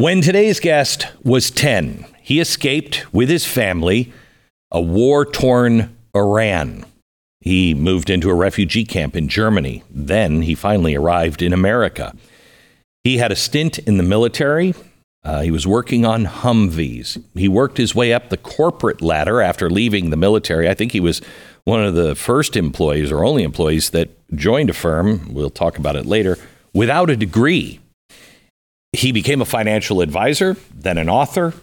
When today's guest was 10, he escaped with his family a war torn Iran. He moved into a refugee camp in Germany. Then he finally arrived in America. He had a stint in the military. Uh, he was working on Humvees. He worked his way up the corporate ladder after leaving the military. I think he was one of the first employees or only employees that joined a firm, we'll talk about it later, without a degree. He became a financial advisor, then an author,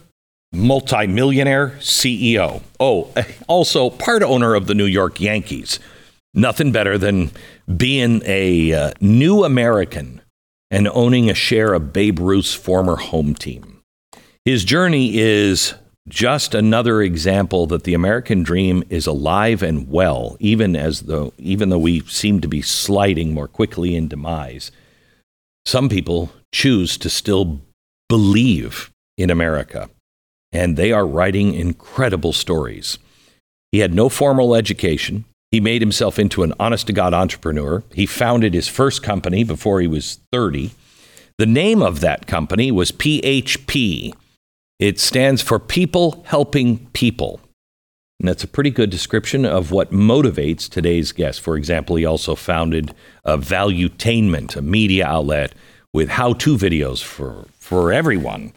multimillionaire CEO. Oh, also part owner of the New York Yankees. Nothing better than being a uh, new American and owning a share of Babe Ruth's former home team. His journey is just another example that the American dream is alive and well, even as though even though we seem to be sliding more quickly in demise. Some people choose to still believe in America, and they are writing incredible stories. He had no formal education. He made himself into an honest to God entrepreneur. He founded his first company before he was 30. The name of that company was PHP. It stands for People Helping People. And that's a pretty good description of what motivates today's guest. For example, he also founded a Valuetainment, a media outlet with how-to videos for, for everyone,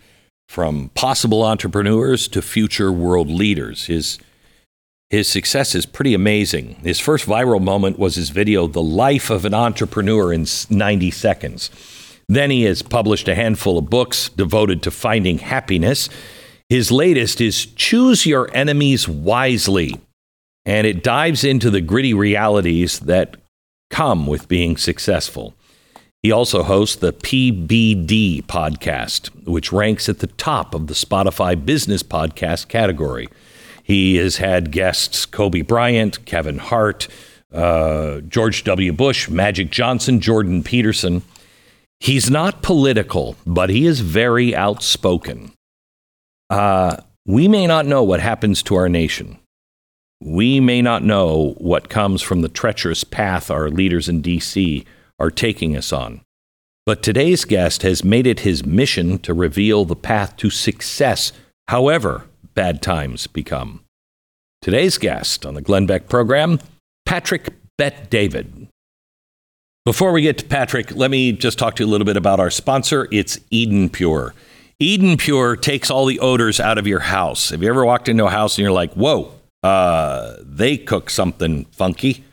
from possible entrepreneurs to future world leaders. His his success is pretty amazing. His first viral moment was his video, The Life of an Entrepreneur in 90 Seconds. Then he has published a handful of books devoted to finding happiness. His latest is Choose Your Enemies Wisely, and it dives into the gritty realities that come with being successful. He also hosts the PBD podcast, which ranks at the top of the Spotify business podcast category. He has had guests Kobe Bryant, Kevin Hart, uh, George W. Bush, Magic Johnson, Jordan Peterson. He's not political, but he is very outspoken. Uh, we may not know what happens to our nation. We may not know what comes from the treacherous path our leaders in D.C. are taking us on. But today's guest has made it his mission to reveal the path to success, however bad times become. Today's guest on the Glenn Beck program, Patrick Bet David. Before we get to Patrick, let me just talk to you a little bit about our sponsor. It's Eden Pure. Eden Pure takes all the odors out of your house. Have you ever walked into a house and you're like, whoa, uh, they cook something funky?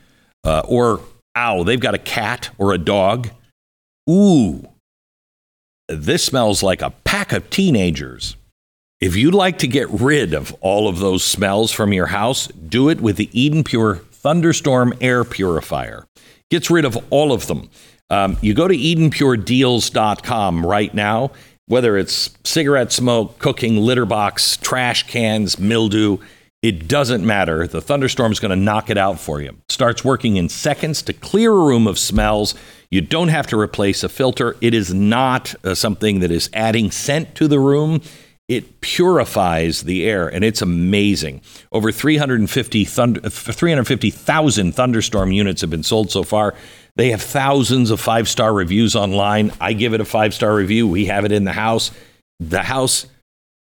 Uh, or, ow, they've got a cat or a dog. Ooh, this smells like a pack of teenagers. If you'd like to get rid of all of those smells from your house, do it with the Eden Pure Thunderstorm Air Purifier. Gets rid of all of them. Um, you go to EdenPureDeals.com right now, whether it's cigarette smoke, cooking, litter box, trash cans, mildew, it doesn't matter. The thunderstorm's going to knock it out for you. It starts working in seconds to clear a room of smells. You don't have to replace a filter. It is not uh, something that is adding scent to the room. It purifies the air, and it's amazing. Over 350 thunder, 350,000 thunderstorm units have been sold so far. They have thousands of five star reviews online. I give it a five star review. We have it in the house. The house,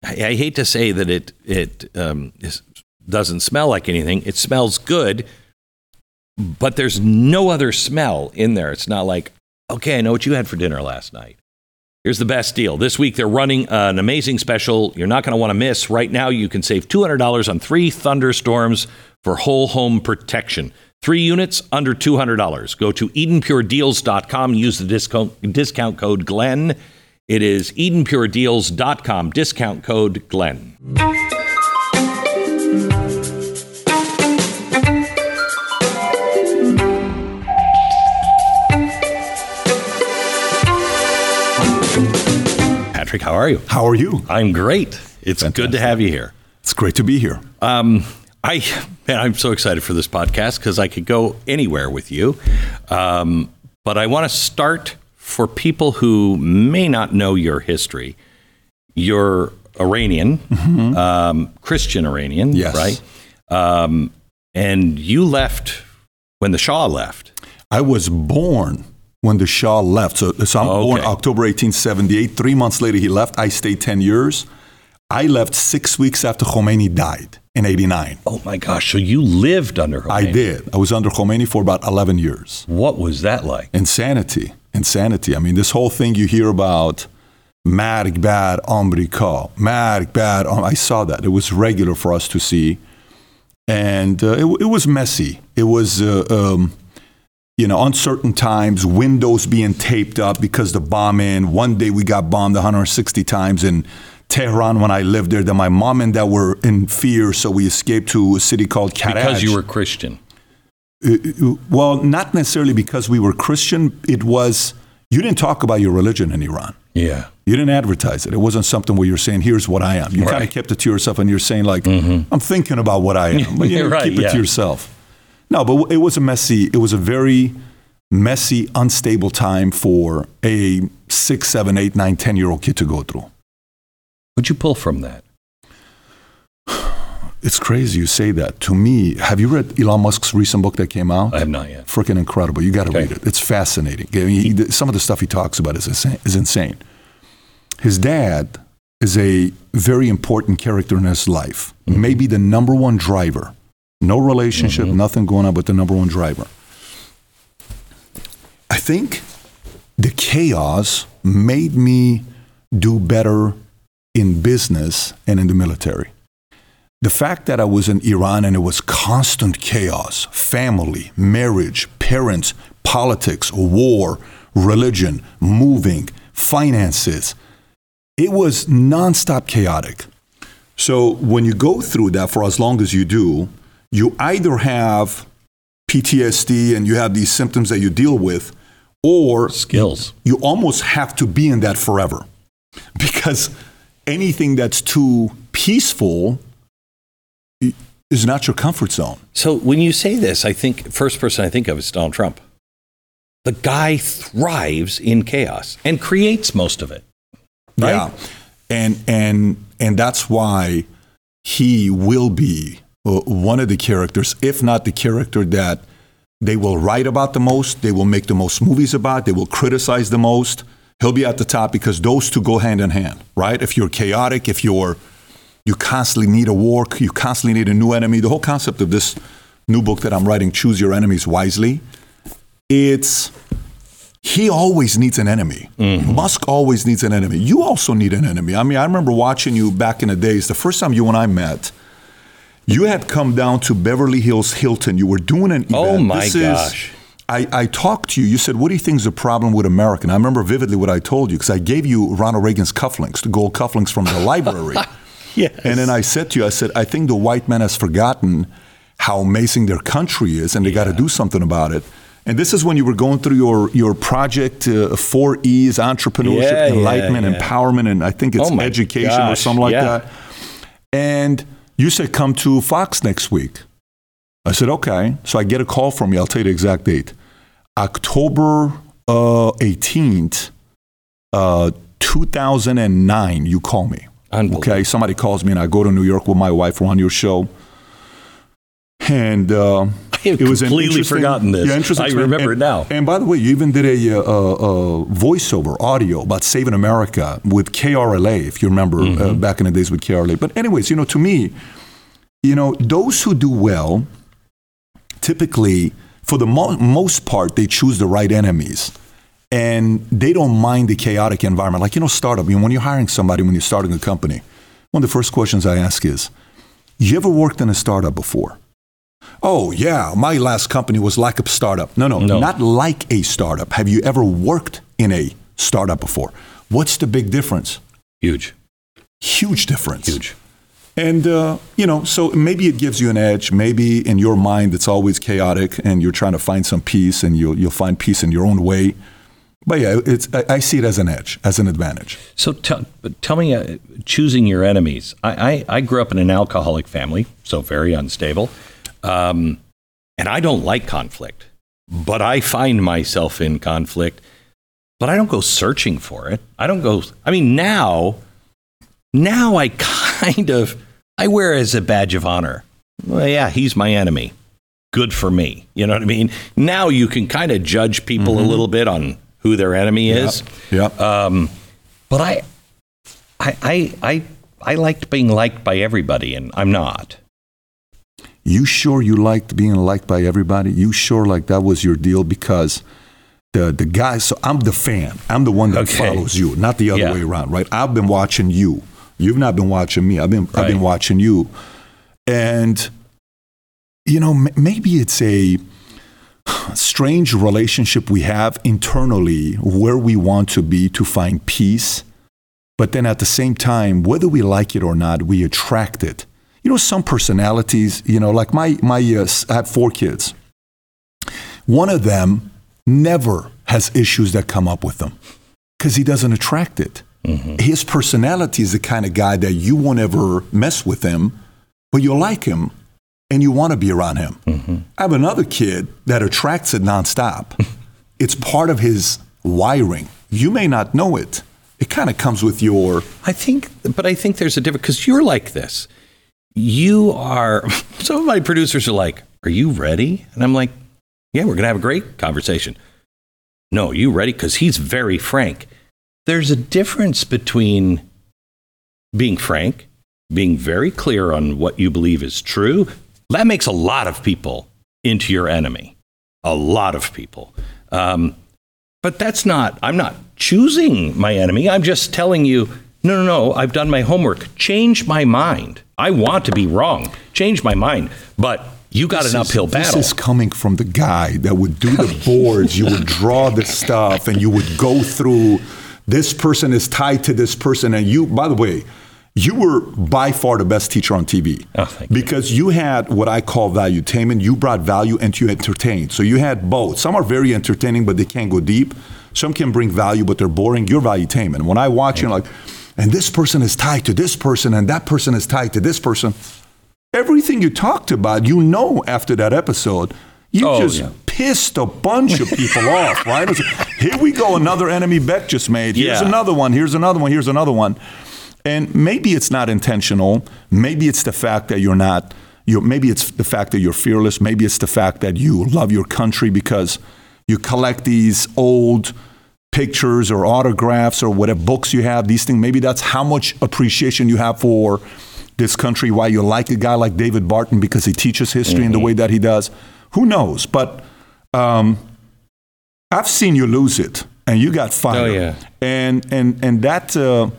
I hate to say that it it um, is, doesn't smell like anything. It smells good, but there's no other smell in there. It's not like, okay, I know what you had for dinner last night. Here's the best deal. This week they're running an amazing special you're not going to want to miss. Right now you can save $200 on three thunderstorms for whole home protection. Three units under $200. Go to EdenPureDeals.com. Use the discount, discount code GLENN. It is EdenPureDeals.com. Discount code GLENN. Patrick, how are you? How are you? I'm great. It's Fantastic. good to have you here. It's great to be here. Um, I man, I'm so excited for this podcast because I could go anywhere with you. Um, but I want to start for people who may not know your history. You're Iranian, um, Christian Iranian, Yes. right? Um, and you left when the Shah left. I was born when the Shah left. So, so I'm okay. born October 1878. Three months later, he left. I stayed 10 years. I left six weeks after Khomeini died in 89. Oh my gosh. So you lived under Khomeini? I did. I was under Khomeini for about 11 years. What was that like? Insanity. Insanity. I mean, this whole thing you hear about mad bad Amerika, mad bad. I saw that. It was regular for us to see. And uh, it, it, was messy. It was. Uh, um, you know, uncertain times, windows being taped up because the bombing. One day we got bombed 160 times in Tehran when I lived there. Then my mom and dad were in fear, so we escaped to a city called Karaj. Because you were Christian. Uh, well, not necessarily because we were Christian. It was, you didn't talk about your religion in Iran. Yeah. You didn't advertise it. It wasn't something where you're saying, "Here's what I am." You kind of kept it to yourself, and you're saying, "Like, I'm thinking about what I am," but you Right, keep it yeah. to yourself. No, but it was a messy. It was a very messy, unstable time for a six, seven, eight, nine, ten year old kid to go through. What'd you pull from that? It's crazy you say that. To me, have you read Elon Musk's recent book that came out? I have not yet. freaking incredible. You got to Okay. read it. It's fascinating. I mean, he, some of the stuff he talks about is insane, is insane. His dad is a very important character in his life. Mm-hmm. Maybe the number one driver. No relationship, mm-hmm. nothing going on, but the number one driver. I think the chaos made me do better in business and in the military. The fact that I was in Iran and it was constant chaos, family, marriage, parents, politics, war, religion, moving, finances, it was nonstop chaotic. So when you go through that for as long as you do, you either have PTSD and you have these symptoms that you deal with, or Skills. you almost have to be in that forever because anything that's too peaceful is not your comfort zone. So when you say this, I think first person I think of is Donald Trump. The guy thrives in chaos and creates most of it. Right? Yeah. And and and that's why he will be Uh, one of the characters, if not the character that they will write about the most, they will make the most movies about, they will criticize the most. He'll be at the top because those two go hand in hand, right? If you're chaotic, if you're you constantly need a war, you constantly need a new enemy. The whole concept of this new book that I'm writing, Choose Your Enemies Wisely, it's he always needs an enemy. Mm-hmm. Musk always needs an enemy. You also need an enemy. I mean, I remember watching you back in the days. The first time you and I met, you had come down to Beverly Hills Hilton. You were doing an event. Oh, my This is- gosh. I, I talked to you. You said, "What do you think is the problem with America?" And I remember vividly what I told you because I gave you Ronald Reagan's cufflinks, the gold cufflinks from the library. Yes. And then I said to you, I said, I think the white man has forgotten how amazing their country is, and they got to do something about it. And this is when you were going through your your project, uh, four E's: entrepreneurship, Yeah, yeah, enlightenment, yeah. empowerment, and I think it's Oh education or something like yeah. that. And you said, "Come to Fox next week." I said, "Okay." So I get a call from you. I'll tell you the exact date. October uh, eighteenth, uh, two thousand and nine. You call me. Okay, somebody calls me and I go to New York with my wife. We're on your show, and uh, had it was completely forgotten this. interesting I remember it now. And by the way, you even did a, uh, uh, voiceover audio about saving America with KRLA, if you remember Mm-hmm. uh, back in the days with KRLA. But anyways, you know, to me, you know, those who do well, typically, for the mo- most part, they choose the right enemies. And they don't mind the chaotic environment. Like, you know, startup, you know, when you're hiring somebody, when you're starting a company, one of the first questions I ask is, you ever worked in a startup before? Oh, yeah, my last company was like a startup. No, no, No. not like a startup. Have you ever worked in a startup before? What's the big difference? Huge. Huge difference. Huge. And, uh, you know, so maybe it gives you an edge. Maybe in your mind it's always chaotic and you're trying to find some peace and you'll, you'll find peace in your own way. But yeah, it's, I, I see it as an edge, as an advantage. So tell, tell me, uh, choosing your enemies. I, I, I grew up in an alcoholic family, so very unstable. Um, and I don't like conflict, but I find myself in conflict, but I don't go searching for it. I don't go, I mean, now, now I kind of, I wear as a badge of honor. Well, yeah, he's my enemy. Good for me. You know what I mean? Now you can kind of judge people a little bit on who their enemy is. Yeah. Um, but I, I, I, I, I liked being liked by everybody, and I'm not. You sure you liked being liked by everybody? You sure like that was your deal? Because the the guy, so I'm the fan. I'm the one that Okay. follows you, not the other Yeah. way around, right? I've been watching you. You've not been watching me. I've been I've been watching you, and you know m- maybe it's a strange relationship we have internally where we want to be to find peace, but then at the same time, whether we like it or not, we attract it. You know, some personalities, you know, like my, my uh, I have four kids. One of them never has issues that come up with them because he doesn't attract it. His personality is the kind of guy that you won't ever mess with him, but you like him and you want to be around him. I have another kid that attracts it nonstop. it's part of his wiring. You may not know it. It kind of comes with your I think, but I think there's a difference because you're like this. You are. Some of my producers are like, "Are you ready?" And I'm like, "Yeah, we're gonna have a great conversation." No, you ready? Because he's very frank. There's a difference between being frank, being very clear on what you believe is true. That makes a lot of people into your enemy. A lot of people. Um, but that's not, I'm not choosing my enemy. I'm just telling you, no, no, no, I've done my homework. Change my mind. I want to be wrong. Change my mind. But you got This an is- uphill battle. This is coming from the guy that would do the boards. you would draw the stuff, and you would go through. This person is tied to this person, and you. By the way, you were by far the best teacher on TV Oh, thank you. because you had what I call value valuetainment. You brought value and you entertained. So you had both. Some are very entertaining, but they can't go deep. Some can bring value, but they're boring. You're valuetainment. When I watch you, like, and this person is tied to this person, and that person is tied to this person everything you talked about, you know, after that episode, you Oh, just yeah. pissed a bunch of people off, right? Here we go, another enemy Beck just made. Here's Yeah. another one. Here's another one. Here's another one. And maybe it's not intentional. Maybe it's the fact that you're not. You maybe it's the fact that you're fearless. Maybe it's the fact that you love your country because you collect these old pictures or autographs or whatever books you have. These things. Maybe that's how much appreciation you have for this country. Why you like a guy like David Barton because he teaches history in the way that he does. Who knows? But um, I've seen you lose it, and you got fired. Oh, yeah. And and and that. Uh,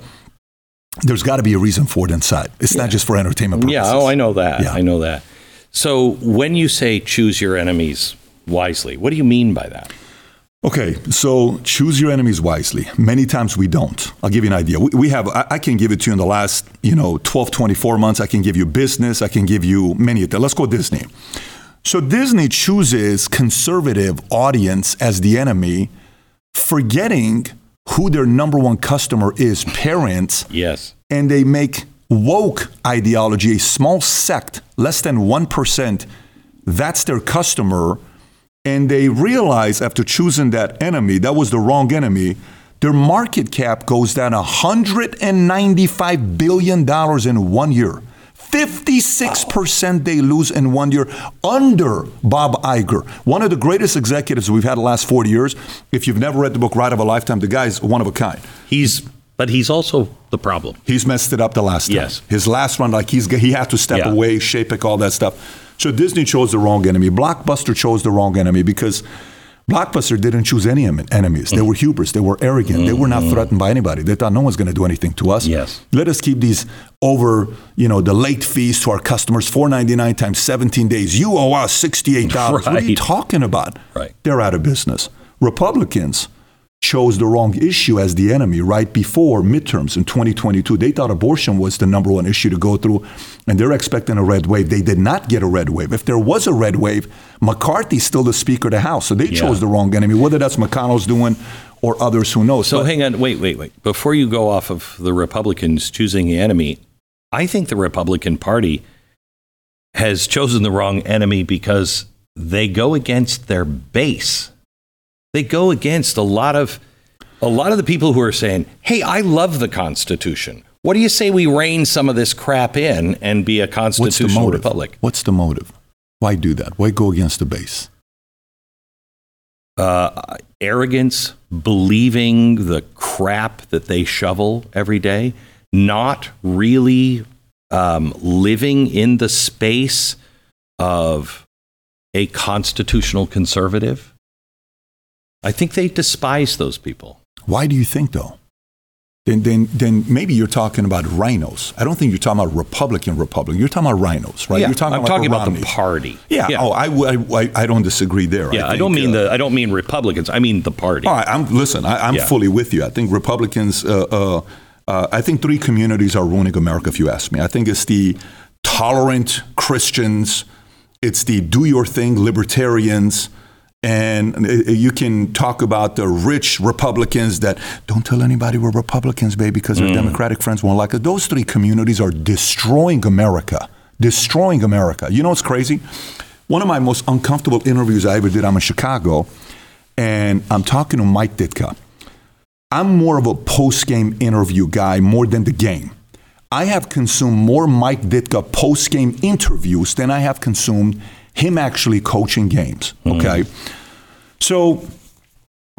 there's got to be a reason for it inside. It's not just for entertainment purposes. Yeah, oh, I know that. Yeah. I know that. So when you say choose your enemies wisely, what do you mean by that? Okay, so choose your enemies wisely. Many times we don't. I'll give you an idea. We, we have, I, I can give it to you in the last, you know, 12, 24 months. I can give you business. I can give you many of them. Let's go Disney. So Disney chooses conservative audience as the enemy, forgetting who their number one customer is, parents, Yes. and they make woke ideology a small sect, less than 1%, that's their customer. And they realize after choosing that enemy, that was the wrong enemy, their market cap goes down $195 billion in one year. 56% they lose in one year under Bob Iger, one of the greatest executives we've had the last 40 years. If you've never read the book Ride of a Lifetime, the guy's one of a kind. He's, but he's also the problem. He's messed it up the last time. Yes. His last run, like he's he had to step Yeah. away, shape it, all that stuff. So Disney chose the wrong enemy. Blockbuster chose the wrong enemy because Blockbuster didn't choose any enemies. They mm. were hubris. They were arrogant. They were not mm. threatened by anybody. They thought no one's going to do anything to us. Yes. Let us keep these over, you know, the late fees to our customers, four ninety nine times seventeen days. You owe us sixty eight dollars. What are you talking about? Right. They're out of business. Republicans chose the wrong issue as the enemy right before midterms in 2022. They thought abortion was the number one issue to go through, and they're expecting a red wave. They did not get a red wave. If there was a red wave, McCarthy's still the Speaker of the House, so they Yeah. chose the wrong enemy. Whether that's McConnell's doing or others, who knows? So But- hang on, wait, wait, wait. Before you go off of the Republicans choosing the enemy, I think the Republican Party has chosen the wrong enemy because they go against their base. They go against a lot of a lot of the people who are saying, "Hey, I love the Constitution. What do you say we rein some of this crap in and be a constitutional What's the motive? republic?" What's the motive? Why do that? Why go against the base? uh, arrogance, believing the crap that they shovel every day, not really um, living in the space of a constitutional conservative. I think they despise those people. Why do you think, though? Then, then, then maybe you're talking about RINOs. I don't think you're talking about Republican Republican. You're talking about RINOs, right? Yeah, you're talking I'm about talking about the party. Yeah. Oh, I, I, I, I don't disagree there. yeah. I, think, don't mean uh, the. I don't mean Republicans. I mean the party. All right, I'm listen. I, I'm Yeah. fully with you. I think Republicans. Uh, uh, uh, I think three communities are ruining America. If you ask me, I think it's the tolerant Christians, it's the do your thing libertarians, and uh, you can talk about the rich Republicans that don't tell anybody we're Republicans, baby, because their Democratic friends won't like it. Those three communities are destroying America. Destroying America. You know what's crazy? One of my most uncomfortable interviews I ever did. I'm in Chicago, and I'm talking to Mike Ditka. I'm more of a post game interview guy more than the game. I have consumed more Mike Ditka post game interviews than I have consumed him actually coaching games. Okay. So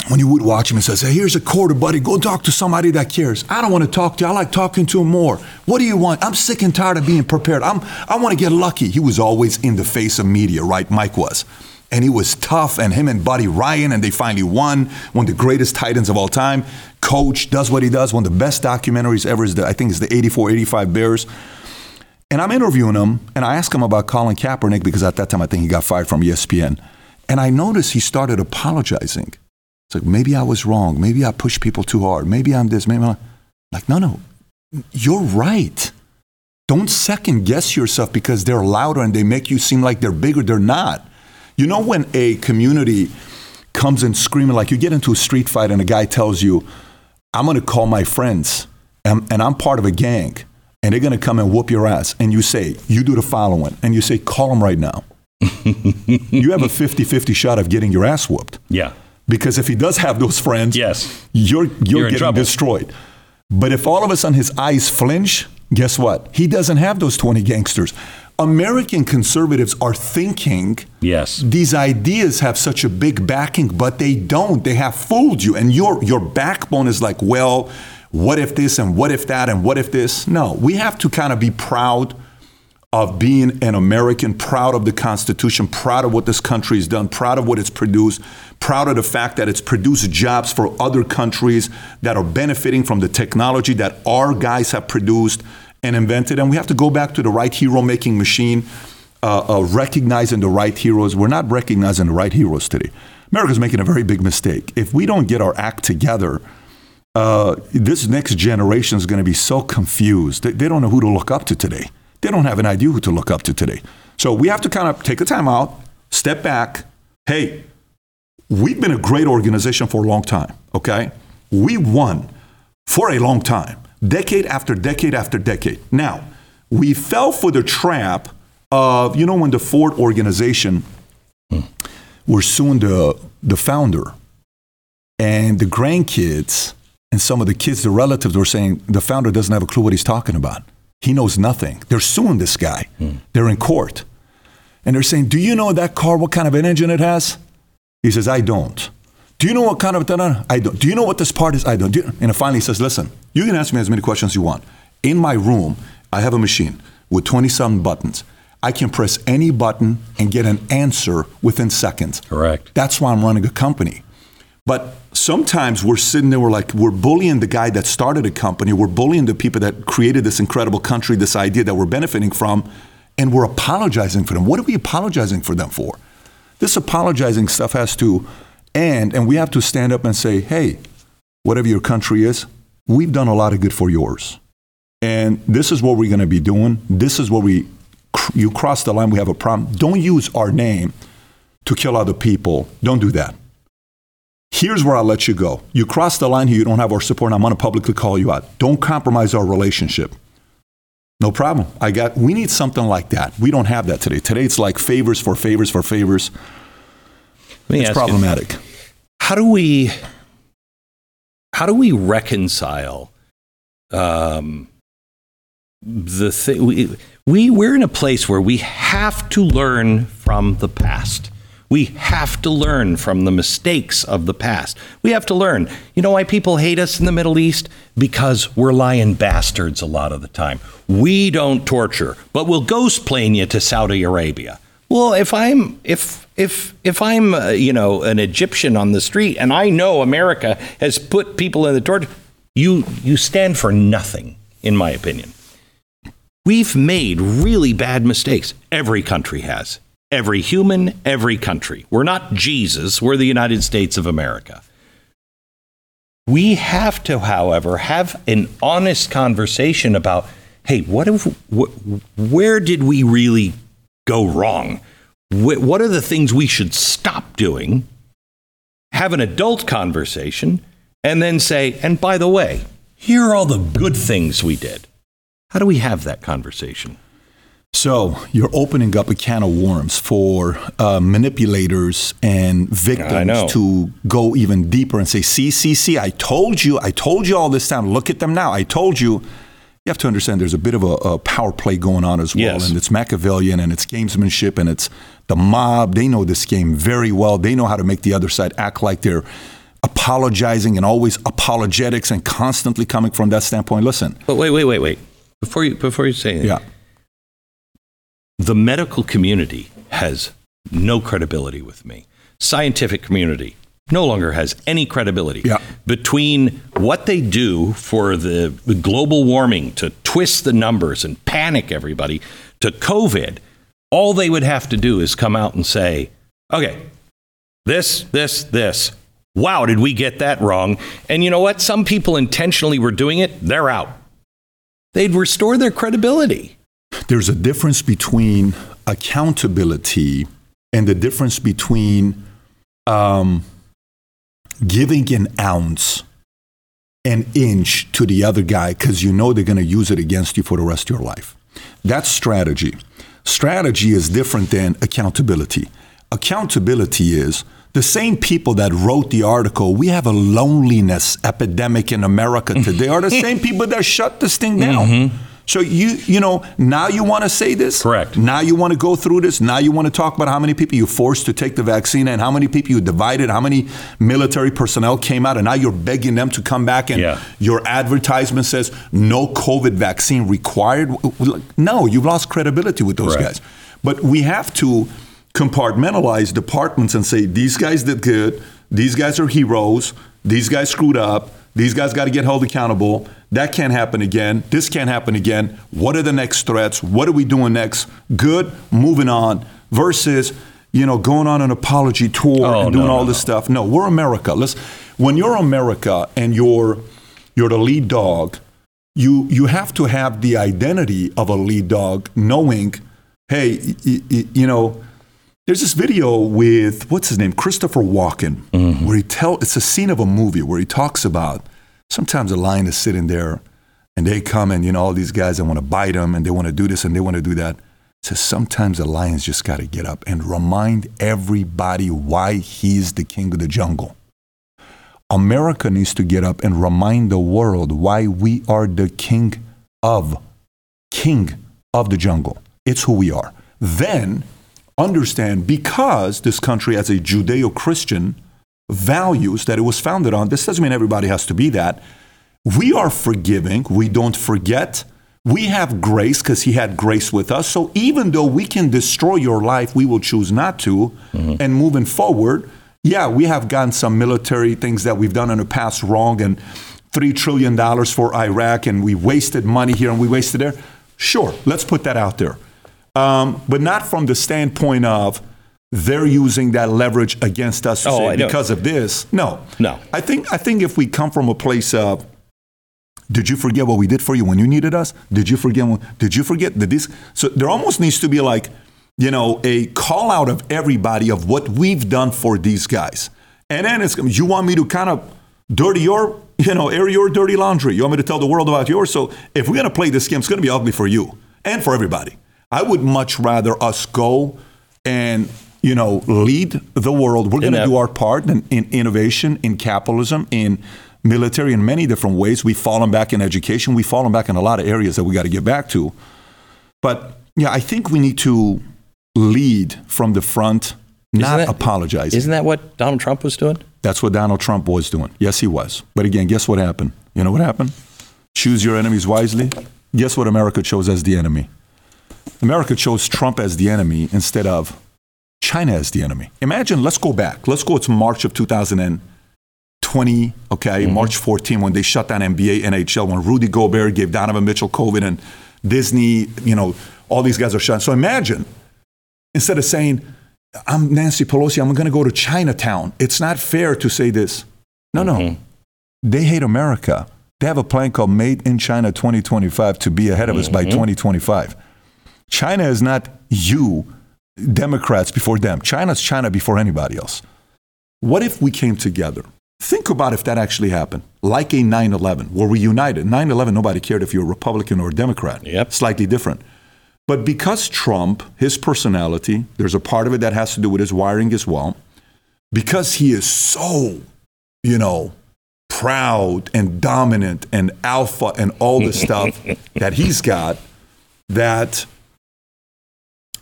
when you would watch him and says, Hey, here's a quarter, buddy, go talk to somebody that cares. I don't want to talk to you. I like talking to him more. What do you want? I'm sick and tired of being prepared. I'm I want to get lucky. He was always in the face of media, right? Mike was. And he was tough, and him and Buddy Ryan, and they finally won. One of the greatest Titans of all time. Coach does what he does. One of the best documentaries ever is the, I think it's the 84 85 Bears. And I'm interviewing him, and I ask him about Colin Kaepernick because at that time I think he got fired from ESPN. And I noticed he started apologizing. It's like, maybe I was wrong. Maybe I pushed people too hard. Maybe I'm this. Maybe I'm like, no, no, you're right. Don't second guess yourself because they're louder and they make you seem like they're bigger. They're not. You know, when a community comes in screaming, like you get into a street fight and a guy tells you, I'm going to call my friends and, and I'm part of a gang and they're going to come and whoop your ass. And you say, you do the following. And you say, call them right now. you have a 50 50 shot of getting your ass whooped. yeah. Because if he does have those friends, Yes. you're, you're, You're getting destroyed. But if all of a sudden his eyes flinch, guess what? He doesn't have those 20 gangsters. American conservatives are thinking Yes. these ideas have such a big backing, but they don't. They have fooled you. And your, your backbone is like, well, what if this and what if that and what if this? No, we have to kind of be proud of being an American, proud of the Constitution, proud of what this country has done, proud of what it's produced, proud of the fact that it's produced jobs for other countries that are benefiting from the technology that our guys have produced and invented. And we have to go back to the right hero making machine, uh, uh, recognizing the right heroes. We're not recognizing the right heroes today. America's making a very big mistake. If we don't get our act together, uh, this next generation is going to be so confused. They, they don't know who to look up to today. They don't have an idea who to look up to today. So we have to kind of take a time out, step back. Hey, we've been a great organization for a long time, okay? We won for a long time, decade after decade after decade. Now, we fell for the trap of, you know, when the Ford organization were suing the, the founder and the grandkids and some of the kids, the relatives were saying the founder doesn't have a clue what he's talking about. He knows nothing. They're suing this guy. Hmm. They're in court. And they're saying, Do you know that car, what kind of an engine it has? He says, I don't. Do you know what kind of I don't. Do you know what this part is? I don't. Do And finally he says, Listen, you can ask me as many questions as you want. In my room, I have a machine with 27 buttons. I can press any button and get an answer within seconds. Correct. That's why I'm running a company. But sometimes we're sitting there, we're like, we're bullying the guy that started a company, we're bullying the people that created this incredible country, this idea that we're benefiting from, and we're apologizing for them. What are we apologizing for them for? This apologizing stuff has to end, and we have to stand up and say, hey, whatever your country is, we've done a lot of good for yours. And this is what we're going to be doing. This is what we, you cross the line, we have a problem. Don't use our name to kill other people. Don't do that. Here's where I'll let you go. You cross the line here, you don't have our support, and I'm going to publicly call you out. Don't compromise our relationship. No problem. I got. We need something like that. We don't have that today. Today it's like favors for favors for favors. It's ask you, problematic. how do we how do we reconcile um, the thing we, we we're in a place where we have to learn from the past We have to learn from the mistakes of the past. We have to learn. You know why people hate us in the Middle East? Because we're lying bastards a lot of the time. We don't torture, but we'll ghost plane you to Saudi Arabia. Well, if I'm if if if I'm uh, you know an Egyptian on the street and I know America has put people in the torture, you you stand for nothing, in my opinion. We've made really bad mistakes. Every country has. Every human, every country. We're not Jesus, we're the United States of America. We have to, however, have an honest conversation about hey, what if, wh- where did we really go wrong? Wh- what are the things we should stop doing? Have an adult conversation, and then say, and by the way, here are all the good things we did. How do we have that conversation? So you're opening up a can of worms for uh, manipulators and victims to go even deeper and say, "See, see, see! I told you! I told you all this time. Look at them now! I told you." You have to understand there's a bit of a, a power play going on as well, Yes. and it's Machiavellian and it's gamesmanship and it's the mob. They know this game very well. They know how to make the other side act like they're apologizing and always apologetics and constantly coming from that standpoint. Listen, But wait, wait, wait, wait. Before you before you say anything, yeah. The medical community has no credibility with me. Scientific community no longer has any credibility Yeah. between what they do for the global warming to twist the numbers and panic everybody to COVID. All they would have to do is come out and say, okay, this, this, this. Wow, did we get that wrong? And you know what? Some people intentionally were doing it, they're out. They'd restore their credibility. There's a difference between accountability and the difference between um, giving an ounce, an inch to the other guy because you know they're going to use it against you for the rest of your life. That's strategy. Strategy is different than accountability. Accountability is the same people that wrote the article, we have a loneliness epidemic in America today, are the same people that shut this thing down. So you you know now you want to say this Correct. now you want to go through this now you want to talk about how many people you forced to take the vaccine and how many people you divided how many military personnel came out and now you're begging them to come back and Yeah. your advertisement says no COVID vaccine required. No, you've lost credibility with those Correct. guys. But we have to compartmentalize departments and say these guys did good, these guys are heroes, these guys screwed up, these guys got to get held accountable. That can't happen again. This can't happen again. What are the next threats? What are we doing next? Good, moving on. Versus, you know, going on an apology tour Oh, and doing no, all no, this stuff. No, we're America. Let's. When you're America and you're you're the lead dog, you you have to have the identity of a lead dog, knowing, hey, y- y- you know, there's this video with what's his name, Christopher Walken, mm-hmm. where he tell it's a scene of a movie where he talks about sometimes a lion is sitting there, and they come and you know all these guys that want to bite him and they want to do this and they want to do that. Says sometimes the lion's just got to get up and remind everybody why he's the king of the jungle. America needs to get up and remind the world why we are the king of king of the jungle. It's who we are. Then understand because this country has a Judeo-Christian values that it was founded on. This doesn't mean everybody has to be that. We are forgiving. We don't forget. We have grace because He had grace with us. So even though we can destroy your life, we will choose not to. Mm-hmm. And moving forward, yeah, we have gotten some military things that we've done in the past wrong and $3 trillion for Iraq and we wasted money here and we wasted there. Sure, let's put that out there. Um, but not from the standpoint of they're using that leverage against us Oh, say because of this. No. No. I think I think if we come from a place of did you forget what we did for you when you needed us? Did you forget when, did you forget that this so there almost needs to be like, you know, a call out of everybody of what we've done for these guys. And then it's you want me to kind of dirty your, you know, air your dirty laundry. You want me to tell the world about yours. So if we're gonna play this game, it's gonna be ugly for you and for everybody. I would much rather us go and you know lead the world. We're going to do our part in, in innovation, in capitalism, in military, in many different ways. We've fallen back in education. We've fallen back in a lot of areas that we got to get back to. But yeah, I think we need to lead from the front, not that- apologizing. Isn't that what Donald Trump was doing? That's what Donald Trump was doing. Yes, he was. But again, guess what happened? You know what happened? Choose your enemies wisely. Guess what America chose as the enemy? America chose Trump as the enemy instead of China as the enemy. Imagine, let's go back. Let's go to March of 2020, okay, mm-hmm. March 14, when they shut down NBA, NHL, when Rudy Gobert gave Donovan Mitchell COVID and Disney, you know, all these guys are shut. So imagine, instead of saying, I'm Nancy Pelosi, I'm going to go to Chinatown. It's not fair to say this. No, no. Mm-hmm. They hate America. They have a plan called Made in China 2025 to be ahead of us by mm-hmm. 2025. China is not you, Democrats before them. China's China before anybody else. What if we came together? Think about if that actually happened, like a 9 11, where we united. 9 11, nobody cared if you're a Republican or a Democrat. Yep. Slightly different. But because Trump, his personality, there's a part of it that has to do with his wiring as well, because he is so, you know, proud and dominant and alpha and all the stuff that he's got, that,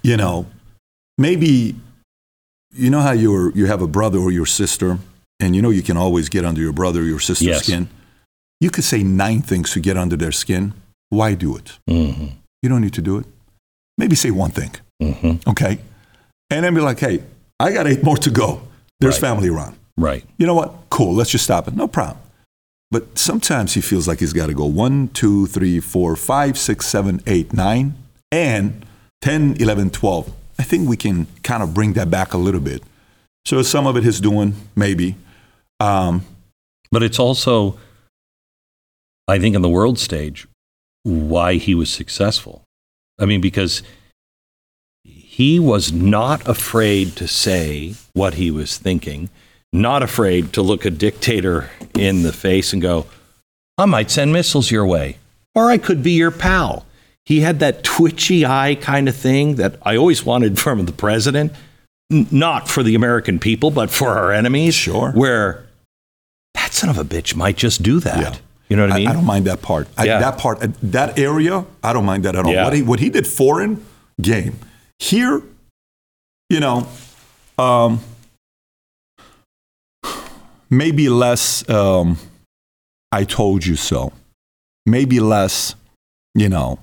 you know, maybe, you know how you're, you have a brother or your sister, and you know you can always get under your brother or your sister's Yes. skin. You could say nine things to get under their skin. Why do it? Mm-hmm. You don't need to do it. Maybe say one thing, Mm-hmm. okay? And then be like, hey, I got eight more to go. There's Right. family around. Right. You know what? Cool, let's just stop it. No problem. But sometimes he feels like he's got to go one, two, three, four, five, six, seven, eight, nine, and 10, 11, 12. I think we can kind of bring that back a little bit. So some of it is doing, maybe. Um, But it's also, I think, in the world stage, why he was successful. I mean, because he was not afraid to say what he was thinking, not afraid to look a dictator in the face and go, I might send missiles your way, or I could be your pal. He had that twitchy eye kind of thing that I always wanted from the president, N- not for the American people, but for our enemies. Sure. Where that son of a bitch might just do that. Yeah. You know what I mean? I, don't mind that part. I, Yeah. that part, uh, that area, I don't mind that at all. Yeah. What, he, what he did foreign, game. Here, you know, um, maybe less, um, I told you so. Maybe less, you know,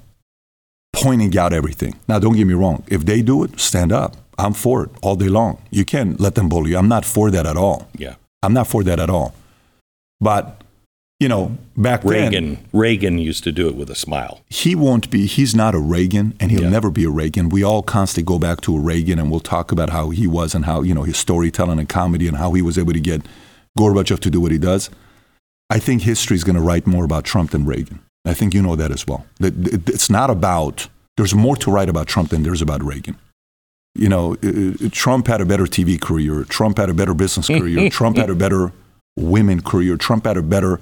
pointing out everything. Now, don't get me wrong. If they do it, stand up. I'm for it all day long. You can't let them bully you. I'm not for that at all. yeah. I'm not for that at all. But, you know, back then, Reagan, Reagan used to do it with a smile. he won't be, he's not a Reagan, and he'll Yeah. never be a Reagan. We all constantly go back to a Reagan, and we'll talk about how he was and how, you know, his storytelling and comedy and how he was able to get Gorbachev to do what he does. I think history is going to write more about Trump than Reagan. I think you know that as well. It's not about, there's more to write about Trump than there's about Reagan. You know, Trump had a better TV career. Trump had a better business career. Trump had a better women career. Trump had a better,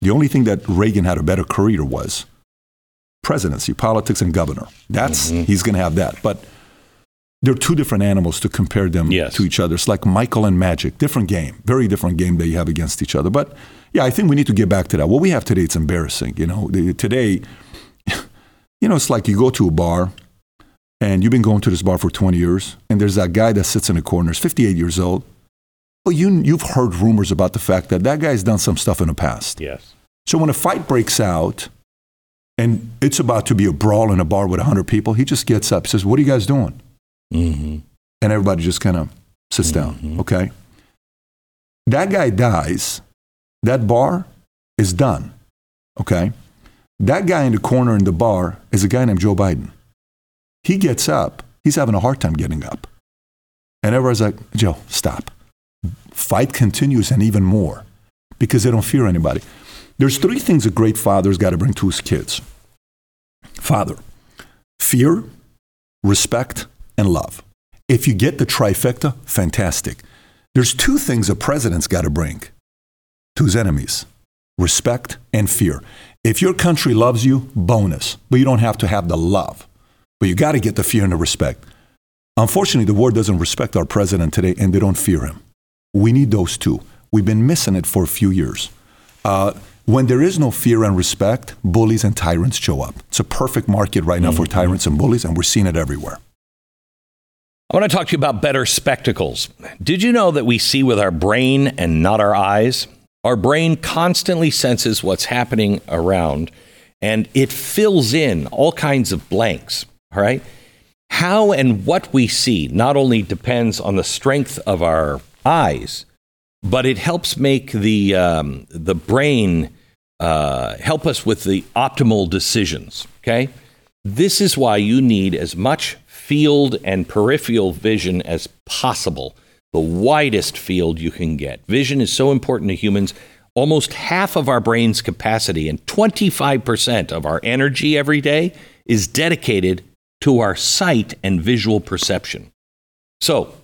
the only thing that Reagan had a better career was presidency, politics, and governor. That's, mm-hmm. he's going to have that. But they're two different animals to compare them Yes. to each other. It's like Michael and Magic, different game, very different game that you have against each other. But yeah, I think we need to get back to that. What we have today, it's embarrassing. You know, The- today, you know, it's like you go to a bar and you've been going to this bar for 20 years, and there's that guy that sits in the corner, is 58 years old. Well, you, you've heard rumors about the fact that that guy's done some stuff in the past. Yes. So when a fight breaks out and it's about to be a brawl in a bar with 100 people, he just gets up, says, What are you guys doing? Mm-hmm. And everybody just kind of sits down, okay? That guy dies. That bar is done, okay? That guy in the corner in the bar is a guy named Joe Biden. He gets up. He's having a hard time getting up. And everybody's like, Joe, stop. Fight continues and even more because they don't fear anybody. There's three things a great father's got to bring to his kids father, fear, respect, and love. If you get the trifecta, fantastic. There's two things a president's got to bring to his enemies respect and fear. If your country loves you, bonus, but you don't have to have the love. But you got to get the fear and the respect. Unfortunately, the world doesn't respect our president today and they don't fear him. We need those two. We've been missing it for a few years. Uh, when there is no fear and respect, bullies and tyrants show up. It's a perfect market right now for tyrants and bullies, and we're seeing it everywhere. I want to talk to you about better spectacles. Did you know that we see with our brain and not our eyes? Our brain constantly senses what's happening around and it fills in all kinds of blanks, all right? How and what we see not only depends on the strength of our eyes, but it helps make the, um, the brain uh, help us with the optimal decisions, okay? This is why you need as much field and peripheral vision as possible, the widest field you can get. Vision is so important to humans. Almost half of our brain's capacity and 25% of our energy every day is dedicated to our sight and visual perception. So,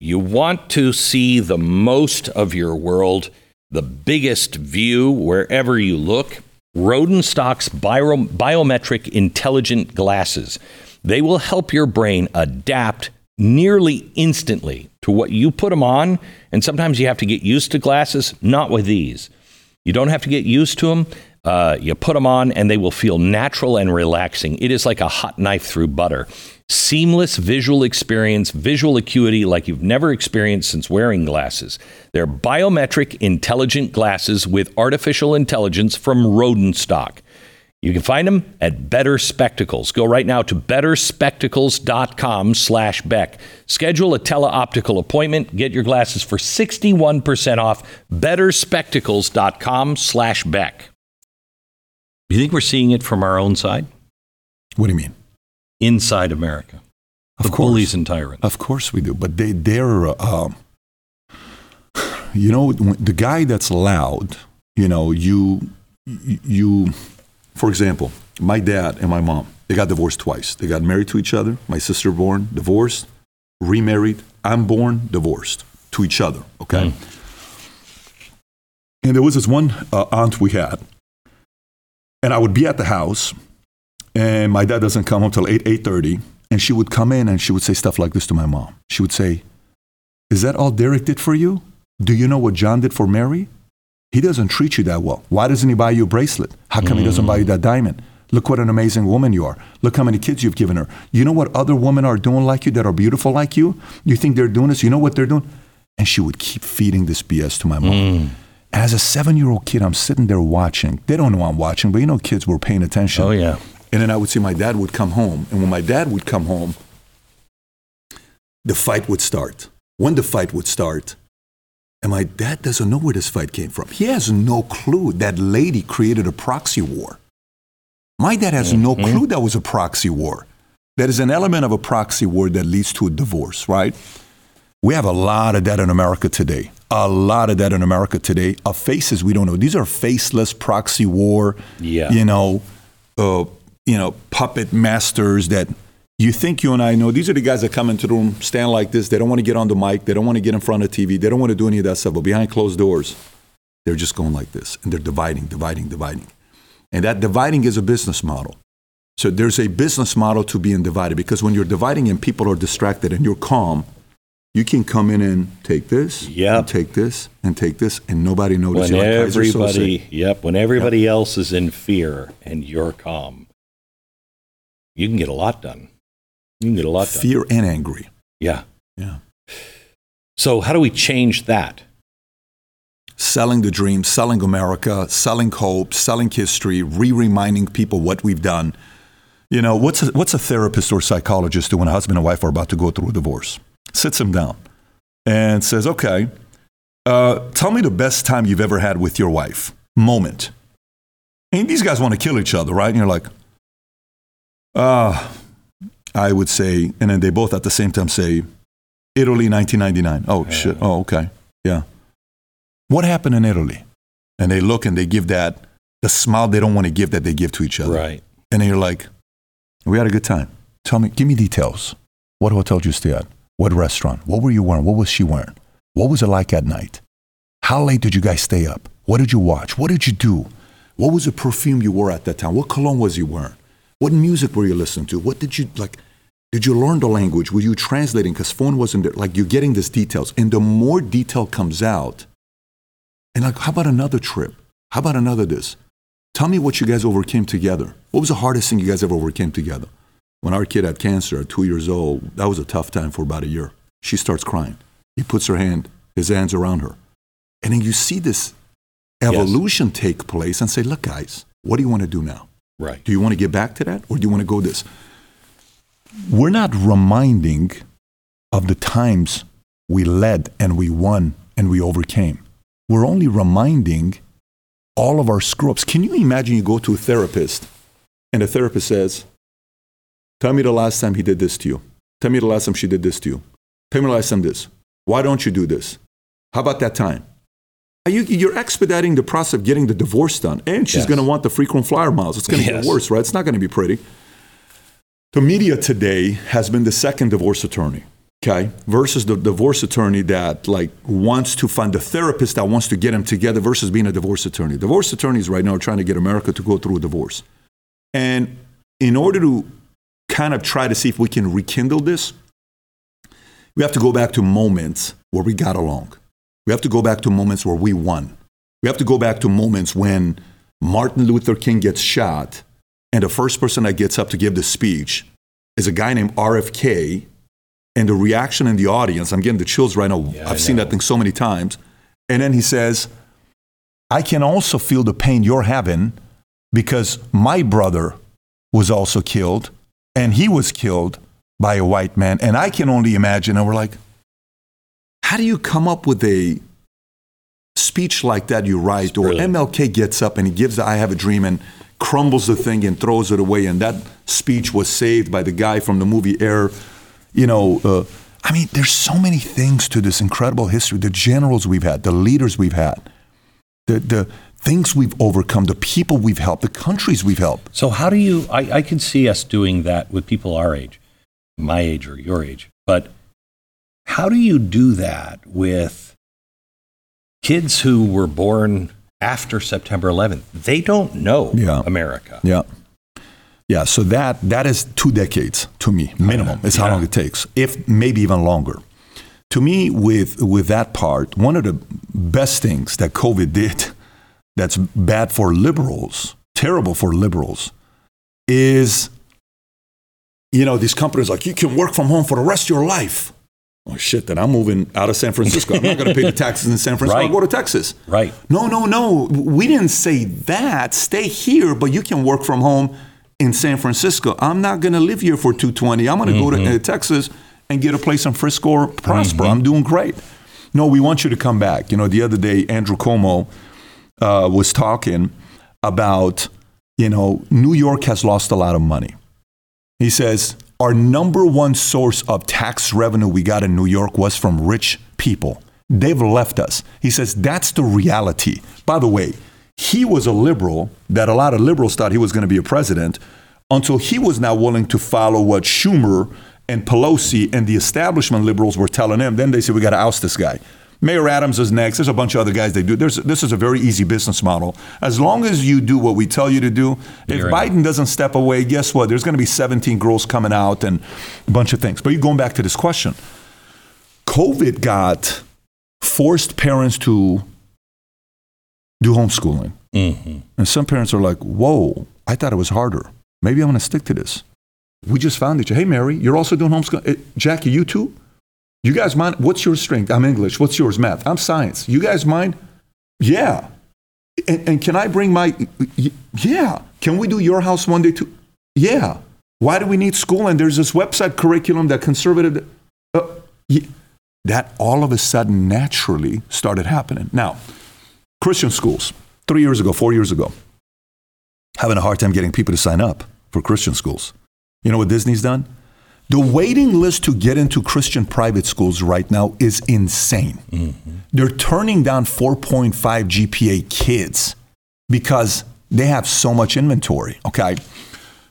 you want to see the most of your world, the biggest view wherever you look. Rodenstock's bio- biometric intelligent glasses they will help your brain adapt nearly instantly to what you put them on. And sometimes you have to get used to glasses, not with these. You don't have to get used to them. Uh, you put them on and they will feel natural and relaxing. It is like a hot knife through butter. Seamless visual experience, visual acuity like you've never experienced since wearing glasses. They're biometric intelligent glasses with artificial intelligence from Rodenstock. You can find them at Better Spectacles. Go right now to betterspectacles.com slash Beck. Schedule a teleoptical appointment. Get your glasses for 61% off. betterspectacles.com slash Beck. You think we're seeing it from our own side? What do you mean? Inside America. Of the course. bullies and tyrants. Of course we do, but they they're uh, you know the guy that's loud. You know you you for example, my dad and my mom they got divorced twice. They got married to each other. My sister born, divorced, remarried. I'm born, divorced to each other. Okay. Mm. And there was this one uh, aunt we had, and I would be at the house, and my dad doesn't come home till eight eight thirty and she would come in and she would say stuff like this to my mom. She would say, Is that all Derek did for you? Do you know what John did for Mary? He doesn't treat you that well. Why doesn't he buy you a bracelet? How come mm. he doesn't buy you that diamond? Look what an amazing woman you are. Look how many kids you've given her. You know what other women are doing like you that are beautiful like you? You think they're doing this? You know what they're doing? And she would keep feeding this BS to my mom. Mm. As a seven year old kid, I'm sitting there watching. They don't know I'm watching, but you know, kids were paying attention. Oh, yeah. And then I would see my dad would come home. And when my dad would come home, the fight would start. When the fight would start, and my dad doesn't know where this fight came from. He has no clue that lady created a proxy war. My dad has mm-hmm. no clue that was a proxy war. That is an element of a proxy war that leads to a divorce, right? We have a lot of that in America today. A lot of that in America today of faces we don't know. These are faceless proxy war, yeah. you know, uh, you know, puppet masters that you think you and I know. These are the guys that come into the room, stand like this. They don't want to get on the mic. They don't want to get in front of TV. They don't want to do any of that stuff. But behind closed doors, they're just going like this. And they're dividing, dividing, dividing. And that dividing is a business model. So there's a business model to being divided because when you're dividing and people are distracted and you're calm, you can come in and take this, yep. and take this, and take this, and nobody notices. When like everybody, yep, when everybody yep. else is in fear and you're calm, you can get a lot done. You can get a lot done. Fear and angry. Yeah. Yeah. So, how do we change that? Selling the dream, selling America, selling hope, selling history, re reminding people what we've done. You know, what's a, what's a therapist or psychologist do when a husband and wife are about to go through a divorce? Sits them down and says, okay, uh, tell me the best time you've ever had with your wife. Moment. And these guys want to kill each other, right? And you're like, ah, uh, I would say, and then they both at the same time say, Italy 1999. Oh, yeah. shit. Oh, okay. Yeah. What happened in Italy? And they look and they give that, the smile they don't want to give that they give to each other. Right. And then you're like, we had a good time. Tell me, give me details. What hotel did you stay at? What restaurant? What were you wearing? What was she wearing? What was it like at night? How late did you guys stay up? What did you watch? What did you do? What was the perfume you wore at that time? What cologne was you wearing? What music were you listening to? What did you like? Did you learn the language? Were you translating? Because phone wasn't there. Like you're getting these details. And the more detail comes out, and like, how about another trip? How about another this? Tell me what you guys overcame together. What was the hardest thing you guys ever overcame together? when our kid had cancer at two years old, that was a tough time for about a year. She starts crying. He puts her hand, his hands around her. And then you see this evolution yes. take place and say, look, guys, what do you want to do now? Right. Do you want to get back to that or do you want to go this? We're not reminding of the times we led and we won and we overcame. We're only reminding all of our screw ups. Can you imagine you go to a therapist and the therapist says, Tell me the last time he did this to you. Tell me the last time she did this to you. Tell me the last time this. Why don't you do this? How about that time? Are you, you're expediting the process of getting the divorce done. And she's yes. going to want the frequent flyer miles. It's going to yes. get worse, right? It's not going to be pretty. The media today has been the second divorce attorney okay versus the divorce attorney that like wants to find the therapist that wants to get them together versus being a divorce attorney. Divorce attorneys right now are trying to get america to go through a divorce. And in order to kind of try to see if we can rekindle this we have to go back to moments where we got along. We have to go back to moments where we won. We have to go back to moments when martin luther king gets shot and the first person that gets up to give the speech is a guy named rfk and the reaction in the audience. I'm getting the chills right now. Yeah, I've seen that thing so many times. And then he says, I can also feel the pain you're having because my brother was also killed and he was killed by a white man. And I can only imagine. And we're like, how do you come up with a speech like that you write? Or MLK gets up and he gives the I Have a Dream and crumbles the thing and throws it away. And that speech was saved by the guy from the movie Air you know, uh, I mean, there's so many things to this incredible history. The generals we've had, the leaders we've had, the, the things we've overcome, the people we've helped, the countries we've helped. So, how do you, I, I can see us doing that with people our age, my age or your age, but how do you do that with kids who were born after September 11th? They don't know yeah. America. Yeah. Yeah, so that that is two decades to me, minimum. Is yeah. how long it takes, if maybe even longer. To me, with with that part, one of the best things that COVID did, that's bad for liberals, terrible for liberals, is you know these companies like you can work from home for the rest of your life. Oh shit! Then I'm moving out of San Francisco. I'm not going to pay the taxes in San Francisco. Right. I'll go to Texas. Right. No, no, no. We didn't say that. Stay here, but you can work from home in San Francisco. I'm not going to live here for 220. I'm going to mm-hmm. go to uh, Texas and get a place in Frisco or prosper. Mm-hmm. I'm doing great. No, we want you to come back. You know, the other day, Andrew Cuomo uh, was talking about, you know, New York has lost a lot of money. He says, our number one source of tax revenue we got in New York was from rich people. They've left us. He says, that's the reality. By the way, he was a liberal that a lot of liberals thought he was going to be a president until he was now willing to follow what Schumer and Pelosi and the establishment liberals were telling him. Then they said, we got to oust this guy. Mayor Adams is next. There's a bunch of other guys they do. There's, this is a very easy business model. As long as you do what we tell you to do, if You're Biden doesn't step away, guess what? There's going to be 17 girls coming out and a bunch of things. But you're going back to this question. COVID got forced parents to do homeschooling. Mm-hmm. And some parents are like, whoa, I thought it was harder. Maybe I'm going to stick to this. We just found each other. Hey, Mary, you're also doing homeschooling. Uh, Jackie, you too? You guys mind? What's your strength? I'm English. What's yours? Math. I'm science. You guys mind? Yeah. And, and can I bring my, yeah. Can we do your house one day too? Yeah. Why do we need school? And there's this website curriculum that conservative, uh, that all of a sudden naturally started happening. Now, Christian schools, three years ago, four years ago, having a hard time getting people to sign up for Christian schools. You know what Disney's done? The waiting list to get into Christian private schools right now is insane. Mm-hmm. They're turning down 4.5 GPA kids because they have so much inventory. Okay.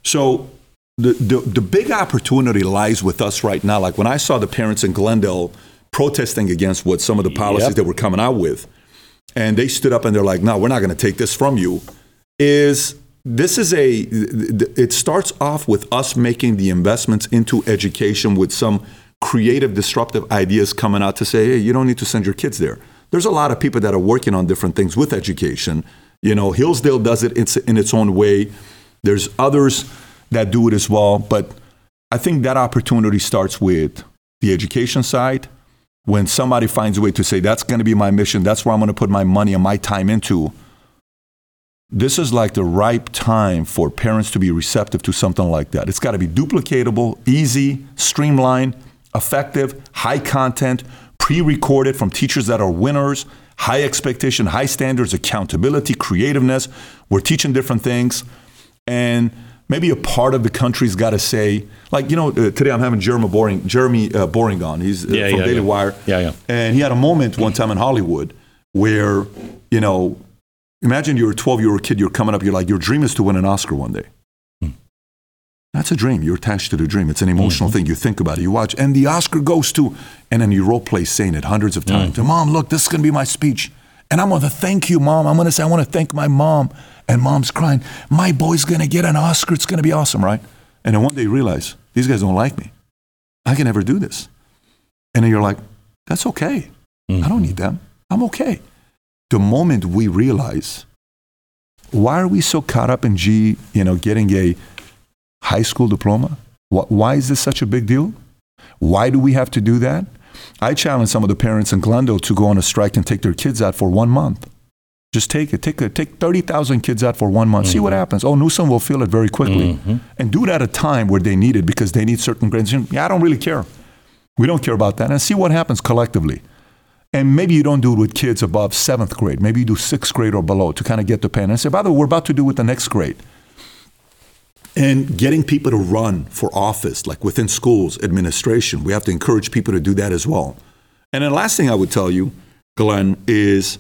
So the, the, the big opportunity lies with us right now. Like when I saw the parents in Glendale protesting against what some of the policies yep. that were coming out with, and they stood up and they're like, no, we're not going to take this from you, is this is a, it starts off with us making the investments into education with some creative, disruptive ideas coming out to say, hey, you don't need to send your kids there. There's a lot of people that are working on different things with education. You know, Hillsdale does it in its own way. There's others that do it as well. But I think that opportunity starts with the education side. When somebody finds a way to say, that's going to be my mission, that's where I'm going to put my money and my time into, this is like the ripe time for parents to be receptive to something like that. It's got to be duplicatable, easy, streamlined, effective, high content, pre recorded from teachers that are winners, high expectation, high standards, accountability, creativeness. We're teaching different things. And maybe a part of the country's got to say, like, you know, uh, today I'm having Jeremy Boring, Jeremy uh, Boring on. He's uh, Yeah, from yeah, Daily yeah. Wire. Yeah, yeah. And he had a moment one time in Hollywood where, you know, imagine you're a 12 year old kid, you're coming up, you're like, your dream is to win an Oscar one day. Hmm. That's a dream. You're attached to the dream. It's an emotional mm-hmm. thing. You think about it. You watch, and the Oscar goes to, and then you role play saying it hundreds of times. And mom, look, this is going to be my speech. And I'm going to thank you, mom. I'm going to say, I want to thank my mom. And mom's crying, my boy's going to get an Oscar. It's going to be awesome, right? And then one day you realize, these guys don't like me. I can never do this. And then you're like, that's okay. I don't mm-hmm. need them. I'm okay. The moment we realize, why are we so caught up in G, you know, getting a high school diploma? Why is this such a big deal? Why do we have to do that? I challenge some of the parents in Glendale to go on a strike and take their kids out for one month. Just take it. Take, a, take 30,000 kids out for one month. See what mm-hmm. happens. Oh, Newsom will feel it very quickly. Mm-hmm. And do it at a time where they need it because they need certain grades. Yeah, I don't really care. We don't care about that. And see what happens collectively. And maybe you don't do it with kids above seventh grade. Maybe you do sixth grade or below to kind of get the pen and say, by the way, we're about to do with the next grade. And getting people to run for office, like within schools, administration, we have to encourage people to do that as well. And the last thing I would tell you, Glenn, is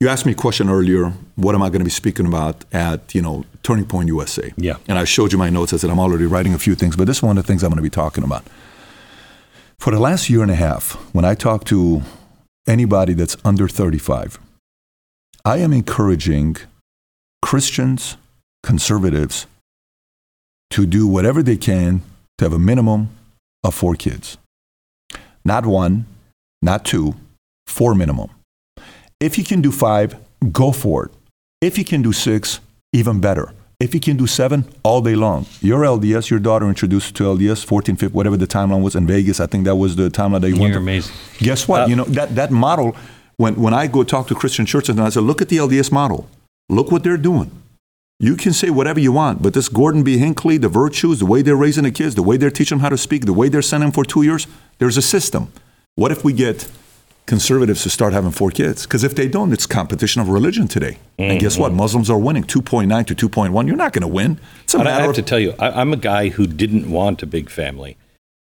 you asked me a question earlier, what am I going to be speaking about at, you know, Turning Point USA? Yeah. And I showed you my notes. I said I'm already writing a few things, but this is one of the things I'm going to be talking about. For the last year and a half, when I talk to anybody that's under 35, I am encouraging Christians, conservatives, to do whatever they can to have a minimum of four kids. Not one, not two, four minimum. If you can do five, go for it. If you can do six, even better. If you can do seven, all day long. Your LDS, your daughter introduced to LDS, 14, 15, whatever the timeline was in Vegas. I think that was the timeline that you went You're amazing. Guess what? Uh, you know, that, that model, when, when I go talk to Christian churches, and I say, look at the LDS model. Look what they're doing. You can say whatever you want, but this Gordon B. Hinckley, the virtues, the way they're raising the kids, the way they're teaching them how to speak, the way they're sending them for two years, there's a system. What if we get conservatives to start having four kids? Because if they don't, it's competition of religion today. And guess what? Mm-hmm. Muslims are winning 2.9 to 2.1. You're not going to win. It's a But I matter have of to tell you, I, I'm a guy who didn't want a big family.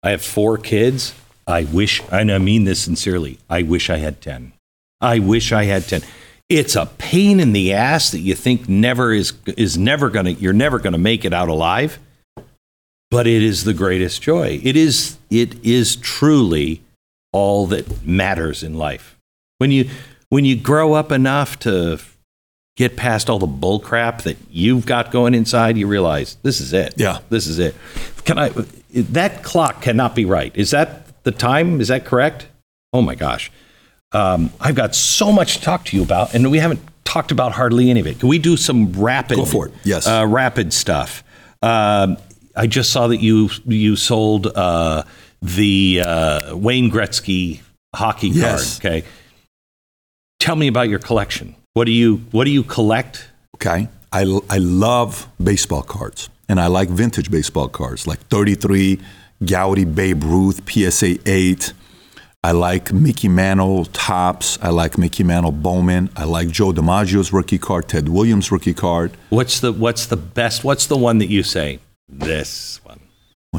I have four kids. I wish, and I mean this sincerely, I wish I had 10. I wish I had 10. It's a pain in the ass that you think never is, is never going to, you're never going to make it out alive. But it is the greatest joy. It is, it is truly all that matters in life. When you, when you grow up enough to get past all the bull crap that you've got going inside, you realize this is it. Yeah. This is it. Can I that clock cannot be right. Is that the time? Is that correct? Oh my gosh. Um, I've got so much to talk to you about, and we haven't talked about hardly any of it. Can we do some rapid Go for it. Yes. Uh, rapid stuff. Um, I just saw that you you sold uh, the uh, Wayne Gretzky hockey Yes. card. Okay. Tell me about your collection. What do you what do you collect? Okay. I, I love baseball cards and I like vintage baseball cards like 33, Goudey, Babe Ruth, PSA 8. I like Mickey Mantle Topps. I like Mickey Mantle Bowman. I like Joe DiMaggio's rookie card, Ted Williams rookie card. What's the what's the best? What's the one that you say this?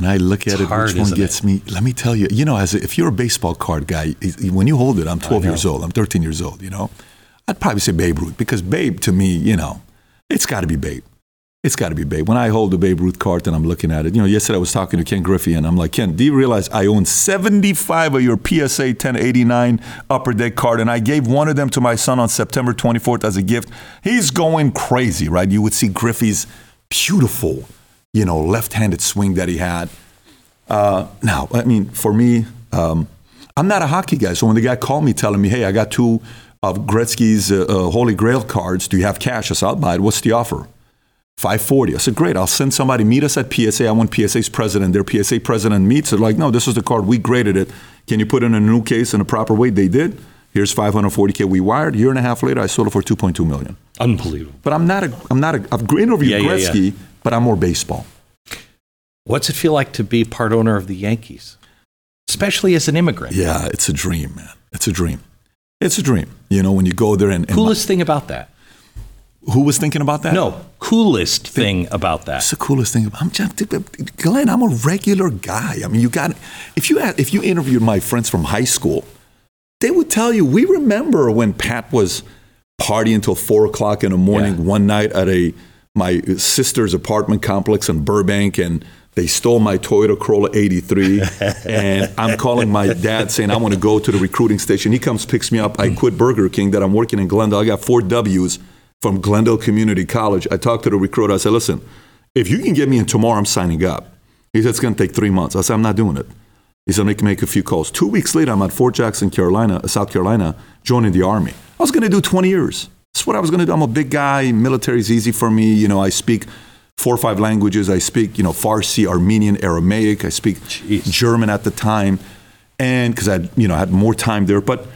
When I look at It's it, hard, which one gets me? Let me tell you, you know, as a, if you're a baseball card guy, when you hold it, I'm 12 years old, I'm 13 years old, you know, I'd probably say Babe Ruth because Babe to me, you know, it's got to be Babe. It's got to be Babe. When I hold the Babe Ruth card and I'm looking at it, you know, yesterday I was talking to Ken Griffey and I'm like, Ken, do you realize I own 75 of your PSA 1089 upper deck card and I gave one of them to my son on September 24th as a gift? He's going crazy, right? You would see Griffey's beautiful, you know, left-handed swing that he had. Uh, now, I mean, for me, um, I'm not a hockey guy. So when the guy called me telling me, hey, I got two of Gretzky's uh, uh, Holy Grail cards, do you have cash? I said, I'll buy it. What's the offer? 540. I said, great, I'll send somebody, meet us at PSA. I want PSA's president. Their PSA president meets. They're like, no, this is the card. We graded it. Can you put it in a new case in a proper way? They did. Here's 540K we wired. A year and a half later, I sold it for 2.2 million. Unbelievable. But I'm not a, I'm not a, I've interviewed Yeah, yeah, Gretzky, yeah. But I'm more baseball. What's it feel like to be part owner of the Yankees, especially as an immigrant? Yeah, it's a dream, man. It's a dream. It's a dream. You know, when you go there and, and Coolest thing about that? who was thinking about that? No, coolest thing about that. That's the coolest thing. I'm just, Glenn. I'm a regular guy. I mean, you got if you had, if you interviewed my friends from high school, they would tell you we remember when Pat was partying until four o'clock in the morning Yeah. one night at a my sister's apartment complex in Burbank, and they stole my Toyota Corolla '83. and I'm calling my dad saying I want to go to the recruiting station. He comes, picks me up. I quit Burger King that I'm working in Glendale. I got four W's from Glendale Community College. I talked to the recruiter. I said, listen, if you can get me in tomorrow, I'm signing up. He said, it's going to take three months. I said, I'm not doing it. He said, make, make a few calls. Two weeks later, I'm at Fort Jackson, Carolina, South Carolina, joining the Army. I was going to do 20 years. That's what I was going to do. I'm a big guy. Military is easy for me. You know, I speak four or five languages. I speak, you know, Farsi, Armenian, Aramaic. I speak Jeez. German at the time. And because I, had, you know, had more time there. But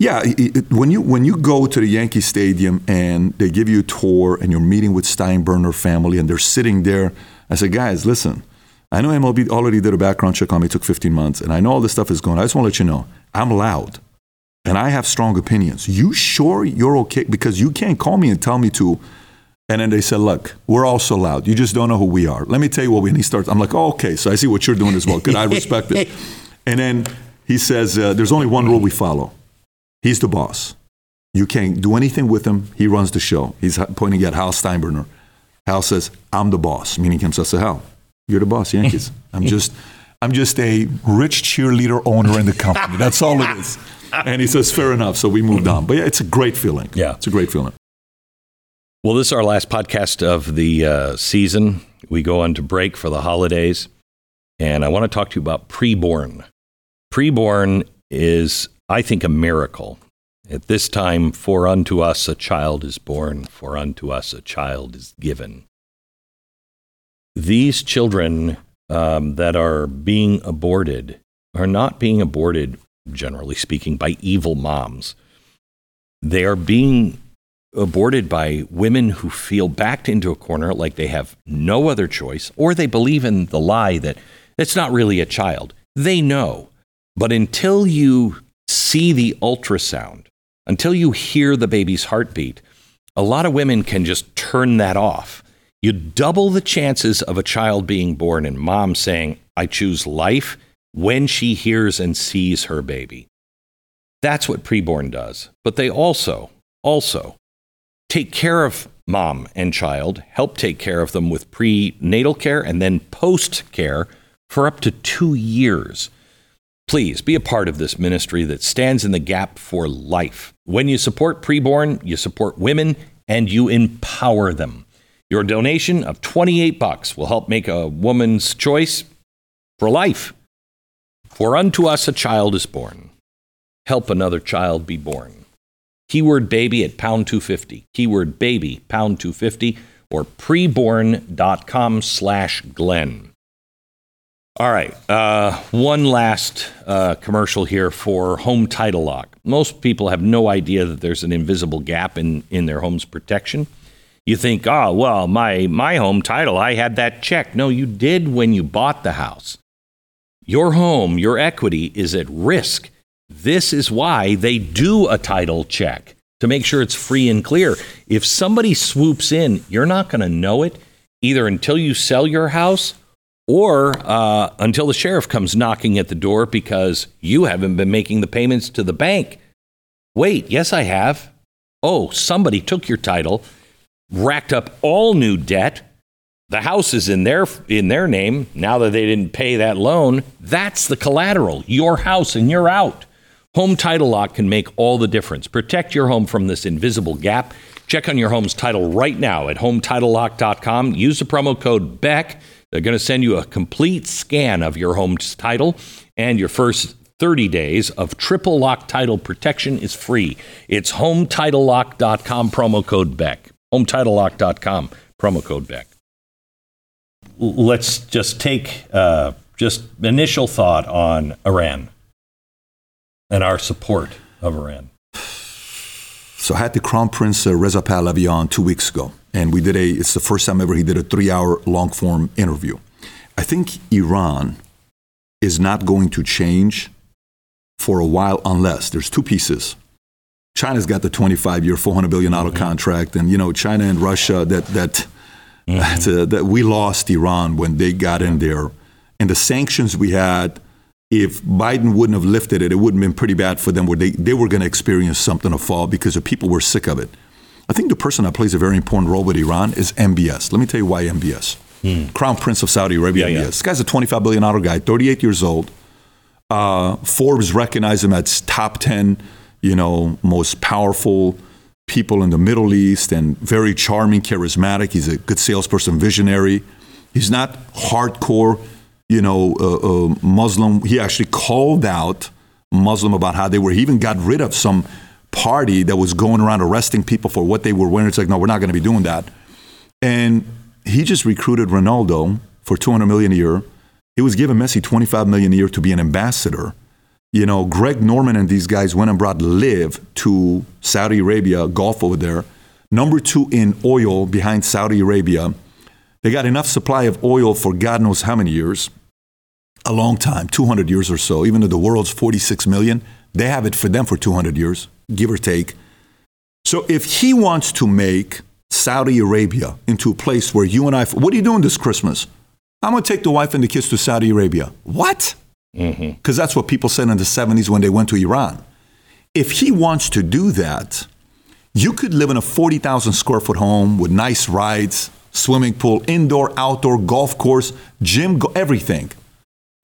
yeah, it, it- when you when you go to the Yankee Stadium and they give you a tour and you're meeting with Steinbrenner family and they're sitting there, I said, guys, listen, I know MLB already did a background check on me. It took 15 months, and I know all this stuff is going. on. I just want to let you know, I'm loud, and I have strong opinions. You sure you're okay? Because you can't call me and tell me to. And then they said, look, we're also loud. You just don't know who we are. Let me tell you what we. And he starts. I'm like, oh, okay. So I see what you're doing as well. Good, I respect it. And then he says, uh, there's only one rule we follow. He's the boss. You can't do anything with him. He runs the show. He's pointing at Hal Steinbrenner. Hal says, I'm the boss, meaning himself. I said, Hal, you're the boss, Yankees. I'm just, I'm just a rich cheerleader owner in the company. That's all it is. And he says, fair enough. So we moved on. But yeah, it's a great feeling. Yeah. It's a great feeling. Well, this is our last podcast of the uh, season. We go on to break for the holidays, and I want to talk to you about preborn. Preborn is, I think, a miracle. At this time, for unto us a child is born, for unto us a child is given. These children um, that are being aborted are not being aborted, generally speaking, by evil moms. They are being aborted by women who feel backed into a corner like they have no other choice, or they believe in the lie that it's not really a child. They know. But until you see the ultrasound, until you hear the baby's heartbeat, a lot of women can just turn that off. You double the chances of a child being born and mom saying, I choose life when she hears and sees her baby. That's what preborn does. But they also, also take care of mom and child, help take care of them with prenatal care and then post care for up to two years. Please be a part of this ministry that stands in the gap for life. When you support preborn, you support women and you empower them. Your donation of 28 bucks will help make a woman's choice for life. For unto us a child is born. Help another child be born. Keyword baby at pound 250. Keyword baby pound 250 or preborn.com slash Glenn. All right. Uh, one last uh, commercial here for home title lock. Most people have no idea that there's an invisible gap in, in their home's protection. You think, oh, well, my, my home title, I had that check. No, you did when you bought the house. Your home, your equity is at risk. This is why they do a title check to make sure it's free and clear. If somebody swoops in, you're not going to know it either until you sell your house or uh, until the sheriff comes knocking at the door because you haven't been making the payments to the bank. Wait, yes, I have. Oh, somebody took your title, racked up all new debt. The house is in their in their name now that they didn't pay that loan. That's the collateral. Your house and you're out. Home Title Lock can make all the difference. Protect your home from this invisible gap. Check on your home's title right now at hometitlelock.com. Use the promo code BECK. They're going to send you a complete scan of your home's title, and your first 30 days of triple lock title protection is free. It's hometitlelock.com, promo code BECK. Hometitlelock.com, promo code BECK. Let's just take uh, just initial thought on Iran and our support of Iran. So I had the Crown Prince uh, Reza Pahlavi on two weeks ago, and we did a. It's the first time ever he did a three-hour long-form interview. I think Iran is not going to change for a while unless there's two pieces. China's got the 25-year, 400 billion dollar mm-hmm. contract, and you know China and Russia that that mm-hmm. that we lost Iran when they got in there, and the sanctions we had if Biden wouldn't have lifted it, it would have been pretty bad for them where they, they were going to experience something of fall because the people were sick of it. I think the person that plays a very important role with Iran is MBS. Let me tell you why MBS. Hmm. Crown Prince of Saudi Arabia, yeah, MBS. Yeah. This guy's a $25 billion guy, 38 years old. Uh, Forbes recognized him as top 10, you know, most powerful people in the Middle East and very charming, charismatic. He's a good salesperson, visionary. He's not hardcore you know, uh, uh, Muslim. He actually called out Muslim about how they were. He even got rid of some party that was going around arresting people for what they were wearing. It's like, no, we're not going to be doing that. And he just recruited Ronaldo for 200 million a year. He was giving Messi 25 million a year to be an ambassador. You know, Greg Norman and these guys went and brought LIV to Saudi Arabia, Gulf over there. Number two in oil behind Saudi Arabia. They got enough supply of oil for God knows how many years a long time, 200 years or so. Even though the world's 46 million, they have it for them for 200 years, give or take. So if he wants to make Saudi Arabia into a place where you and I, what are you doing this Christmas? I'm going to take the wife and the kids to Saudi Arabia. What? Because mm-hmm. that's what people said in the 70s when they went to Iran. If he wants to do that, you could live in a 40,000 square foot home with nice rides, swimming pool, indoor, outdoor, golf course, gym, everything.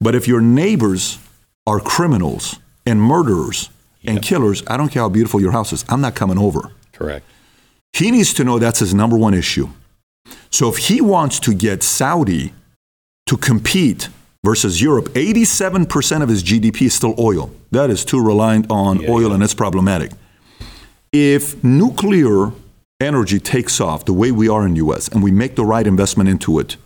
But if your neighbors are criminals and murderers yep. and killers, I don't care how beautiful your house is, I'm not coming over. Correct. He needs to know that's his number one issue. So if he wants to get Saudi to compete versus Europe, 87% of his GDP is still oil. That is too reliant on yeah, oil yeah. and it's problematic. If nuclear energy takes off the way we are in the US and we make the right investment into it,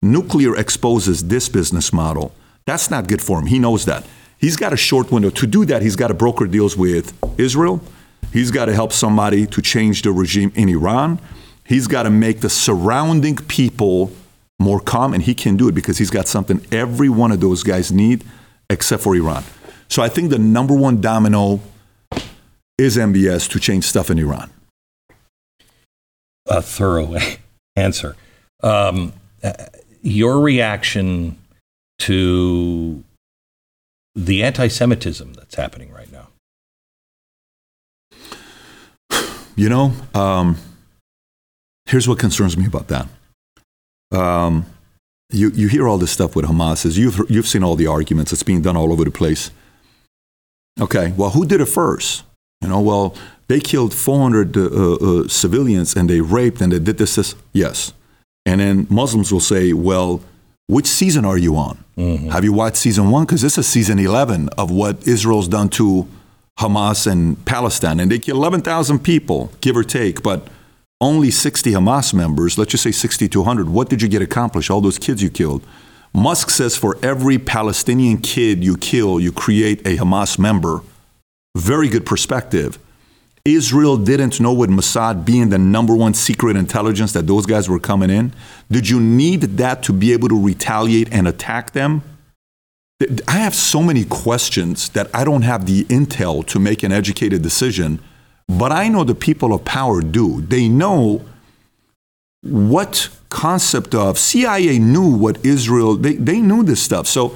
nuclear exposes this business model that's not good for him. He knows that. He's got a short window. To do that, he's got to broker deals with Israel. He's got to help somebody to change the regime in Iran. He's got to make the surrounding people more calm, and he can do it because he's got something every one of those guys need, except for Iran. So I think the number one domino is MBS to change stuff in Iran. A thorough answer. Um, your reaction to the anti Semitism that's happening right now? You know, um, here's what concerns me about that. Um, you, you hear all this stuff with Hamas. Is you've, you've seen all the arguments. It's being done all over the place. Okay, well, who did it first? You know, well, they killed 400 uh, uh, civilians and they raped and they did this, this. Yes. And then Muslims will say, well, which season are you on? Mm-hmm. Have you watched season one? Because this is season 11 of what Israel's done to Hamas and Palestine. And they killed 11,000 people, give or take, but only 60 Hamas members, let's just say 60 to 100. What did you get accomplished? All those kids you killed. Musk says for every Palestinian kid you kill, you create a Hamas member. Very good perspective. Israel didn't know with Mossad being the number one secret intelligence that those guys were coming in? Did you need that to be able to retaliate and attack them? I have so many questions that I don't have the intel to make an educated decision, but I know the people of power do. They know what concept of CIA knew what Israel, they, they knew this stuff. So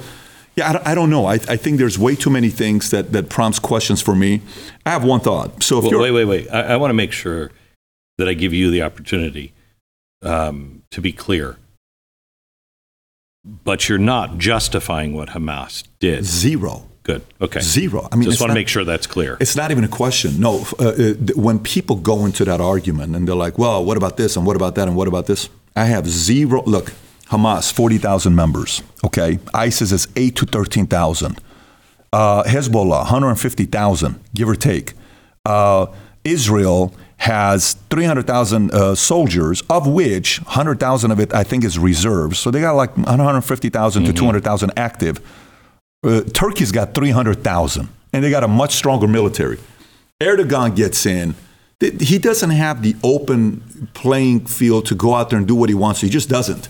yeah, I, I don't know. I, I, think there's way too many things that, that prompts questions for me. I have one thought. So, if well, wait, wait, wait. I, I want to make sure that I give you the opportunity um, to be clear. But you're not justifying what Hamas did. Zero. Good. Okay. Zero. I mean, just want to make sure that's clear. It's not even a question. No. Uh, uh, when people go into that argument and they're like, "Well, what about this and what about that and what about this?" I have zero. Look, Hamas, 40,000 members. Okay. ISIS is 8 to 13,000. Uh, Hezbollah, 150,000, give or take. Uh, Israel has 300,000 uh, soldiers, of which 100,000 of it, I think, is reserves. So they got like 150,000 to 200,000 active. Uh, Turkey's got 300,000, and they got a much stronger military. Erdogan gets in. He doesn't have the open playing field to go out there and do what he wants. He just doesn't.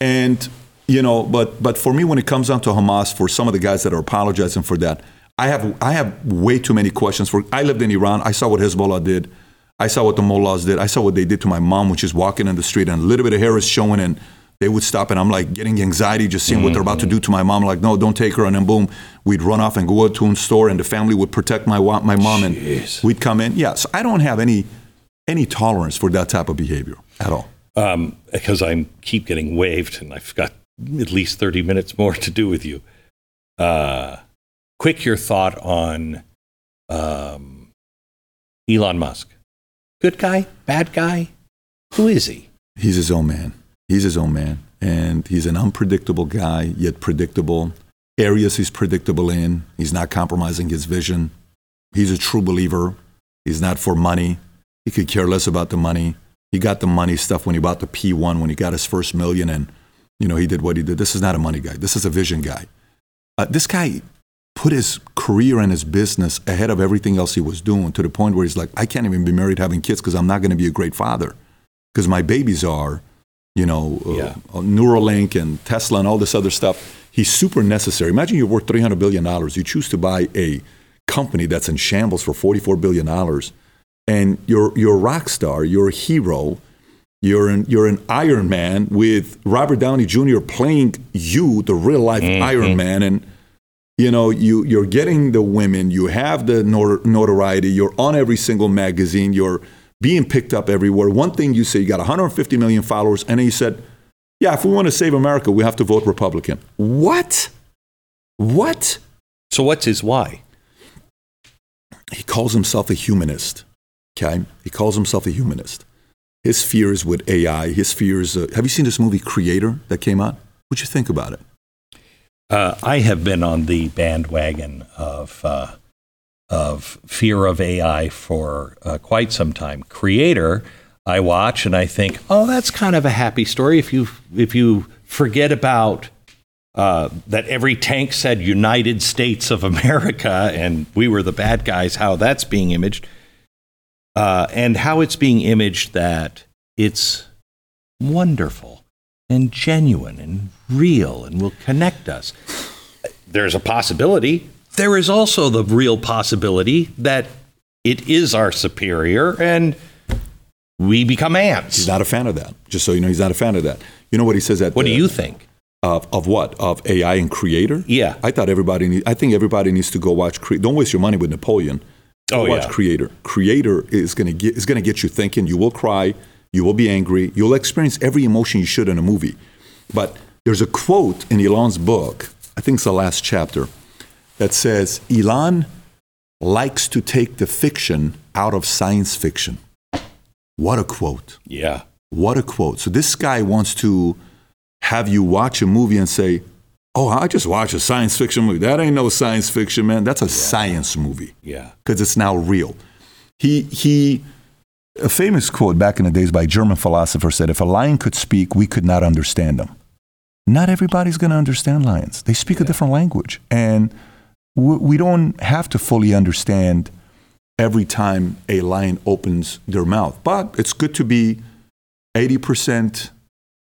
And you know, but but for me, when it comes down to Hamas, for some of the guys that are apologizing for that, I have I have way too many questions. For I lived in Iran, I saw what Hezbollah did, I saw what the mullahs did, I saw what they did to my mom, which is walking in the street and a little bit of hair is showing, and they would stop, and I'm like getting anxiety just seeing what they're about to do to my mom. like, no, don't take her, and then boom, we'd run off and go out to a store, and the family would protect my wa- my mom, and we'd come in. Yeah, so I don't have any any tolerance for that type of behavior at all. um, because I keep getting waved, and I've got at least thirty minutes more to do with you. Uh, quick, your thought on um, Elon Musk? Good guy, bad guy? Who is he? He's his own man. He's his own man. And he's an unpredictable guy, yet predictable. Areas he's predictable in. He's not compromising his vision. He's a true believer. He's not for money. He could care less about the money. He got the money stuff when he bought the F1, when he got his first million, and you know he did what he did. This is not a money guy. This is a vision guy. Uh, this guy put his career and his business ahead of everything else he was doing to the point where he's like, I can't even be married having kids because I'm not going to be a great father because my babies are, you know, uh, Yeah. uh, Neuralink and Tesla and all this other stuff. He's super necessary. Imagine you're worth $300 billion. You choose to buy a company that's in shambles for $44 billion. And you're, you're a rock star, you're a hero, you're an, you're an Iron Man with Robert Downey Jr. playing you, the real life Iron Man. And you know you you're getting the women you have the nor- notoriety you're on every single magazine you're being picked up everywhere. One thing you say you got 150 million followers and then you said yeah if we want to save america we have to vote republican. What? What? So, what's his why? he calls himself a humanist okay? He calls himself a humanist. His fears with ai his fears uh, have you seen this movie creator that came out? What'd you think about it? Uh, I have been on the bandwagon of uh, of fear of AI for uh, quite some time. Creator, I watch and I think, oh, that's kind of a happy story. If you if you forget about uh, that every tank said United States of America and we were the bad guys, how that's being imaged, uh, and how it's being imaged that it's wonderful and genuine and real and will connect us. There's a possibility. There is also the real possibility that it is our superior and we become ants. he's not a fan of that just so you know he's not a fan of that you know what he says at What do you think? Of, of what? Of AI and creator? Yeah. I thought everybody need, I think everybody needs to go watch Cre- don't waste your money with Napoleon. Go Oh, watch yeah. Creator. Creator is to get is going to get you thinking. You will cry, you will be angry, you'll experience every emotion you should in a movie. But there's a quote in Elon's book, I think it's the last chapter, that says Elon likes to take the fiction out of science fiction. What a quote. Yeah. What a quote. So this guy wants to have you watch a movie and say, Oh, I just watched a science fiction movie. That ain't no science fiction, man. That's a science movie Yeah. because it's now real. He, he, a famous quote back in the days by a German philosopher said, If a lion could speak, we could not understand them. Not everybody's going to understand lions. They speak a different language. And we, we don't have to fully understand every time a lion opens their mouth. But it's good to be 80%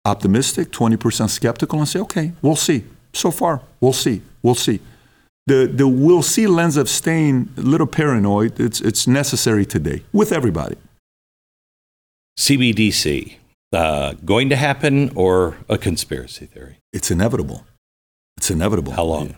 optimistic, 20% skeptical, and say, okay, we'll see. So far, we'll see. We'll see. The, the we'll see lens of staying a little paranoid, it's, it's necessary today with everybody. CBDC. Uh, going to happen or a conspiracy theory? It's inevitable. It's inevitable. How long?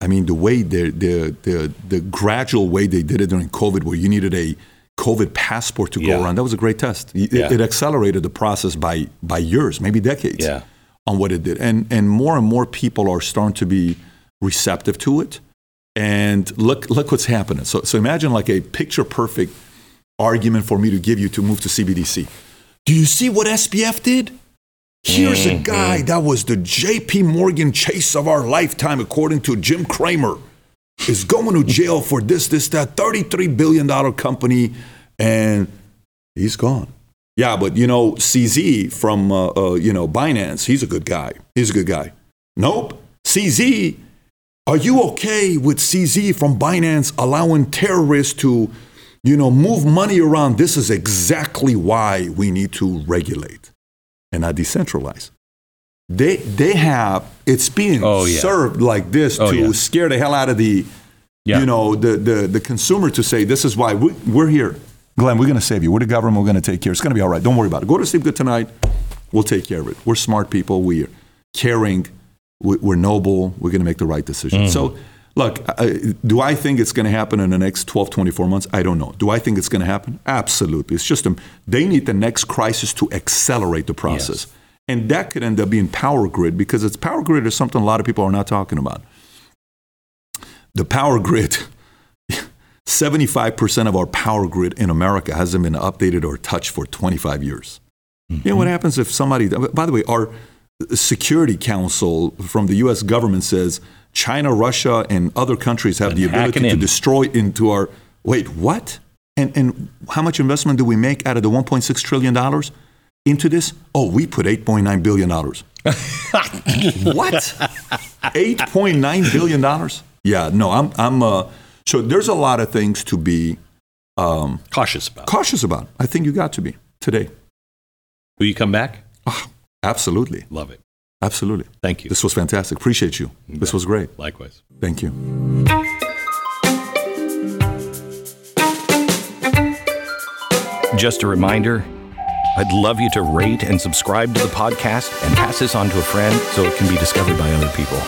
I mean, the way the, the, the, the gradual way they did it during COVID, where you needed a COVID passport to go Yeah. around, that was a great test. It, Yeah. it accelerated the process by, by years, maybe decades, Yeah. on what it did. And, and more and more people are starting to be receptive to it. And look, look what's happening. So, so imagine like a picture perfect argument for me to give you to move to CBDC. Do you see what SPF did? Here's a guy that was the JP Morgan chase of our lifetime, according to Jim Cramer, is going to jail for this, this, that, $33 billion company. and he's gone. Yeah, but you know, CZ from uh, uh, you know Binance, he's a good guy. He's a good guy. Nope, CZ. Are you okay with CZ from Binance allowing terrorists to, you know, move money around? This is exactly why we need to regulate and I decentralize. They they have it's being Oh, yeah. served like this Oh, to yeah. scare the hell out of the Yeah. you know the, the the consumer to say this is why we, we're here. Glenn, we're going to save you. We're the government. We're going to take care. It's going to be all right. Don't worry about it. Go to sleep good tonight. We'll take care of it. We're smart people. We're caring. we- We're noble. We're going to make the right decision. Mm-hmm. So, look, I- do I think it's going to happen in the next 12, 24 months? I don't know. Do I think it's going to happen? Absolutely. It's just a, they need the next crisis to accelerate the process. And that could end up being power grid because it's power grid is something a lot of people are not talking about. The power grid, 75% of our power grid in America hasn't been updated or touched for 25 years. You know what mm-hmm. happens if somebody, by the way, our Security Council from the US government says China, Russia, and other countries have Been the ability to in. destroy into our. Wait, what? And, and how much investment do we make out of the $1.6 trillion into this? Oh, we put $8.9 billion. what? $8.9 billion? Yeah, no, I'm, I'm, uh, so there's a lot of things to be um, Cautious about. cautious about. I think you got to be today. Will you come back? Absolutely. Love it. Absolutely. Thank you. This was fantastic. Appreciate you. This was great. Likewise. Thank you. Just a reminder I'd love you to rate and subscribe to the podcast and pass this on to a friend so it can be discovered by other people.